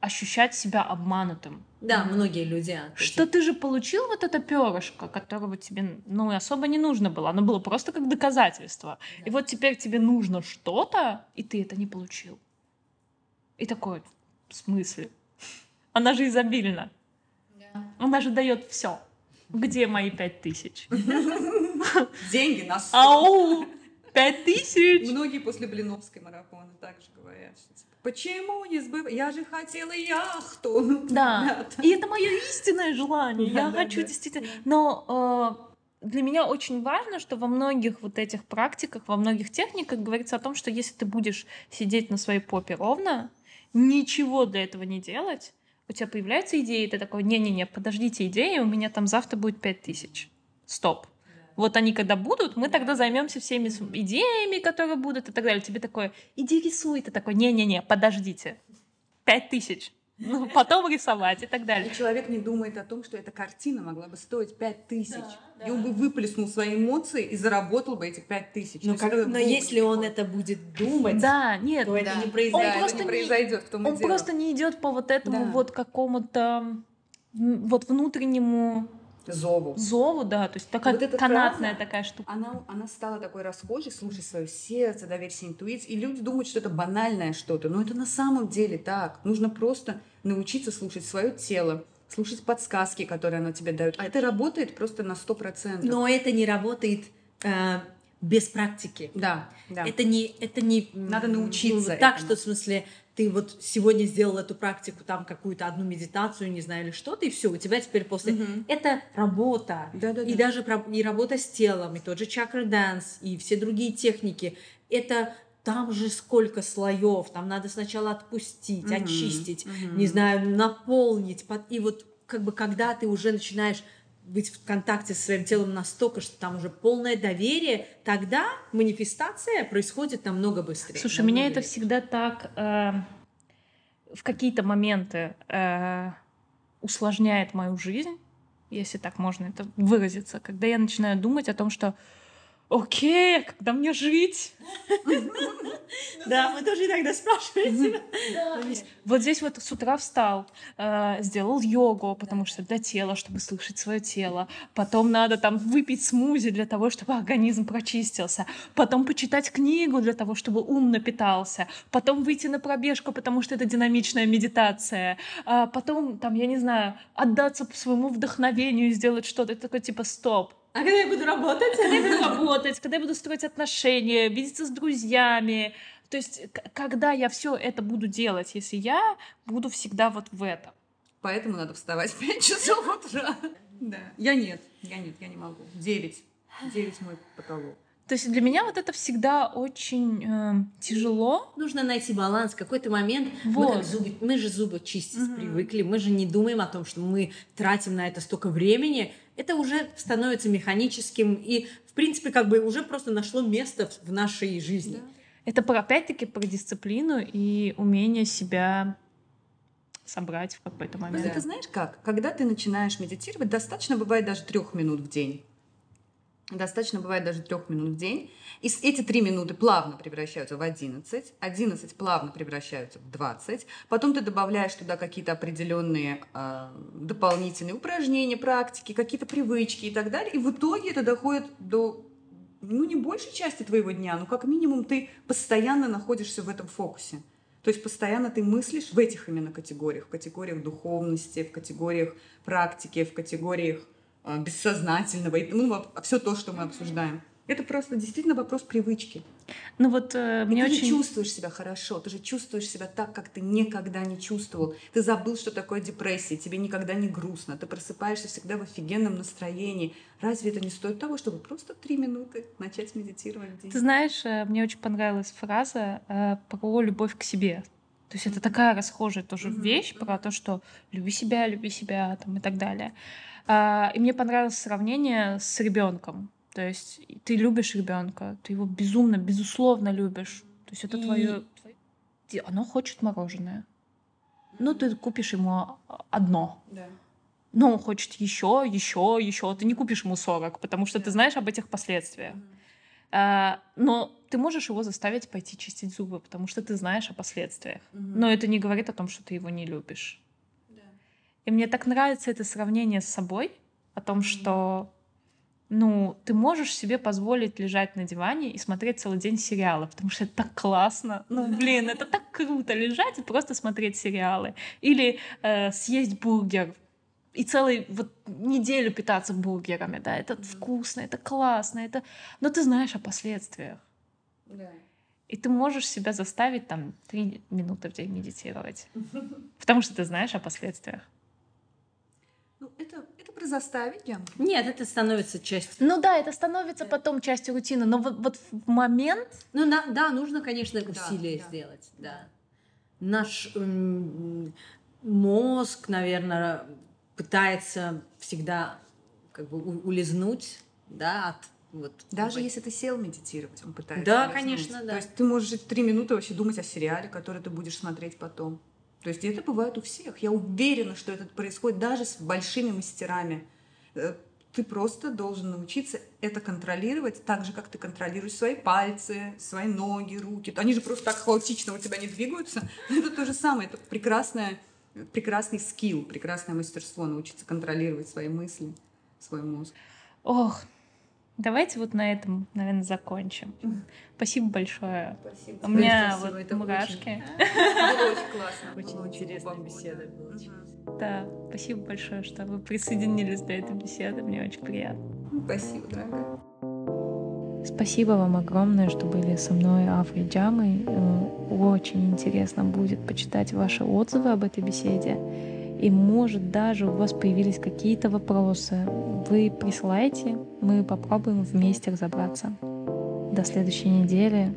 ощущать себя обманутым. Да, многие люди. Что ты же получил вот это перышко, которого тебе ну, особо не нужно было. Оно было просто как доказательство. Да. И вот теперь тебе нужно что-то, и ты это не получил. И такой, в смысле? Она же изобильна. Да. Она же дает все. Где мои пять тысяч? (laughs) Деньги на стол. Ау! Пять тысяч! Многие после Блиновской марафона также говорят, что типа, Почему не сбыв? Я же хотела яхту. (laughs) Да. И это мое истинное желание. Да, Я да, хочу да. действительно. Но э, для меня очень важно, что во многих вот этих практиках, во многих техниках говорится о том, что если ты будешь сидеть на своей попе ровно, ничего для этого не делать, у тебя появляется идея, и ты такой, не-не-не, подождите идеи, у меня там завтра будет пять тысяч. Стоп. Вот они когда будут, мы тогда займемся всеми идеями, которые будут и так далее. Тебе такое, иди рисуй. Ты такой, не-не-не, подождите. Пять тысяч. Ну, потом рисовать и так далее. И человек не думает о том, что эта картина могла бы стоить пять тысяч. Да, и он бы выплеснул свои эмоции и заработал бы эти пять тысяч. Но, как, но если он это будет думать, да, нет, то да. это не произойдет. Он просто не, произойдет, в том Он просто не идет по вот этому да. вот какому-то вот внутреннему зову. Зову, да, то есть такая вот канатная фраза, такая штука. Она, она стала такой расхожей, слушай свое сердце, доверься интуиции. И люди думают, что это банальное что-то, но это на самом деле так. Нужно просто научиться слушать свое тело, слушать подсказки, которые оно тебе дает. А это работает просто на сто процентов. Но это не работает э, без практики. Да, да. Это не, это не надо научиться. Ну, так, что в смысле ты вот сегодня сделал эту практику, там какую-то одну медитацию, не знаю, или что-то, и все, у тебя теперь после... Угу. Это работа. Да, да, и да. даже и работа с телом, и тот же chakra dance, и все другие техники. Это там же сколько слоев, там надо сначала отпустить, угу. очистить, угу. не знаю, наполнить. И вот как бы когда ты уже начинаешь быть в контакте со своим телом настолько, что там уже полное доверие, тогда манифестация происходит намного быстрее. Слушай, намного меня это всегда так э, в какие-то моменты э, усложняет мою жизнь, если так можно это выразиться, когда я начинаю думать о том, что окей, а когда мне жить? (laughs) Да, мы тоже иногда спрашиваем себя. Вот здесь вот с утра встал, э, сделал йогу, потому что для тела, чтобы слышать свое тело. Потом надо там выпить смузи для того, чтобы организм прочистился. Потом почитать книгу для того, чтобы ум напитался. Потом выйти на пробежку, потому что это динамичная медитация. А потом, там, я не знаю, отдаться своему вдохновению и сделать что-то. Это такое типа стоп а когда я буду работать? Когда я буду работать, когда я буду строить отношения, видеться с друзьями. То есть, когда я все это буду делать, если я буду всегда вот в этом. Поэтому надо вставать в 5 часов утра. Да. Я нет, я нет, я не могу. 9. 9 мой потолок. То есть для меня вот это всегда очень э, тяжело. Нужно найти баланс. В какой-то момент вот. мы, зубы, мы же зубы чистить угу. привыкли, мы же не думаем о том, что мы тратим на это столько времени. Это уже становится механическим и, в принципе, как бы уже просто нашло место в нашей жизни. Да. Это про, опять-таки про дисциплину и умение себя собрать в какой-то момент. Это знаешь как? Когда ты начинаешь медитировать, достаточно бывает даже трех минут в день. Достаточно бывает даже трех минут в день. И эти три минуты плавно превращаются в 11, 11 плавно превращаются в 20. Потом ты добавляешь туда какие-то определенные э, дополнительные упражнения, практики, какие-то привычки и так далее. И в итоге это доходит до ну, не большей части твоего дня, но как минимум ты постоянно находишься в этом фокусе. То есть постоянно ты мыслишь в этих именно категориях, в категориях духовности, в категориях практики, в категориях а, бессознательного, ну, все то, что мы обсуждаем. Это просто действительно вопрос привычки. Ну вот э, мне ты очень... же чувствуешь себя хорошо, ты же чувствуешь себя так, как ты никогда не чувствовал. Ты забыл, что такое депрессия, тебе никогда не грустно, ты просыпаешься всегда в офигенном настроении. Разве это не стоит того, чтобы просто три минуты начать медитировать день? Ты знаешь, э, мне очень понравилась фраза э, про любовь к себе. То есть это такая расхожая тоже Мгм. вещь про то, что люби себя, люби себя там, и так далее. А, И мне понравилось сравнение с ребенком. То есть ты любишь ребенка, ты его безумно, безусловно любишь. То есть это И- твое. Оно хочет мороженое. Ну, ты купишь ему одно. Да. Но он хочет еще, еще, еще. Ты не купишь ему 40, потому что ты Да. знаешь об этих последствиях. А, но ты можешь его заставить пойти чистить зубы, потому что ты знаешь о последствиях. Но это не говорит о том, что ты его не любишь. И мне так нравится это сравнение с собой, о том, что ну, ты можешь себе позволить лежать на диване и смотреть целый день сериалы, потому что это так классно. Ну, блин, это так круто лежать и просто смотреть сериалы. Или э, съесть бургер и целую вот неделю питаться бургерами, да, это вкусно, это классно, это... Но ты знаешь о последствиях. Да. И ты можешь себя заставить там три минуты в день медитировать. (laughs) Потому что ты знаешь о последствиях. Ну, это, это про заставить, Диана. Нет, это становится частью. Ну да, это становится потом частью рутины, но вот, вот в момент... Ну на- да, нужно, конечно, Да, усилия да. сделать, да. Наш м, мозг, наверное, пытается всегда как бы у- улизнуть, да, от вот. Даже если ты сел медитировать, он пытается. Да, улизнуть. конечно, да. То есть ты можешь три минуты вообще думать о сериале, который ты будешь смотреть потом. То есть это бывает у всех. Я уверена, что это происходит даже с большими мастерами. Э, Ты просто должен научиться это контролировать так же, как ты контролируешь свои пальцы, свои ноги, руки. Они же просто так хаотично у тебя не двигаются. Это то же самое. Это прекрасное, прекрасный скилл, прекрасное мастерство научиться контролировать свои мысли, свой мозг. Ох, давайте вот на этом, наверное, закончим. (laughs) Спасибо большое. Спасибо. У меня спасибо, вот это мурашки. (laughs) Было очень классно. Очень интересная беседа да. была. Да, спасибо большое, что вы присоединились до этой беседы. Мне очень приятно. Спасибо, дорогая. Спасибо вам огромное, что были со мной Афрой Джамой. Э, Очень интересно будет почитать ваши отзывы об этой беседе. И может даже у вас появились какие-то вопросы. Вы присылайте, мы попробуем вместе разобраться. До следующей недели.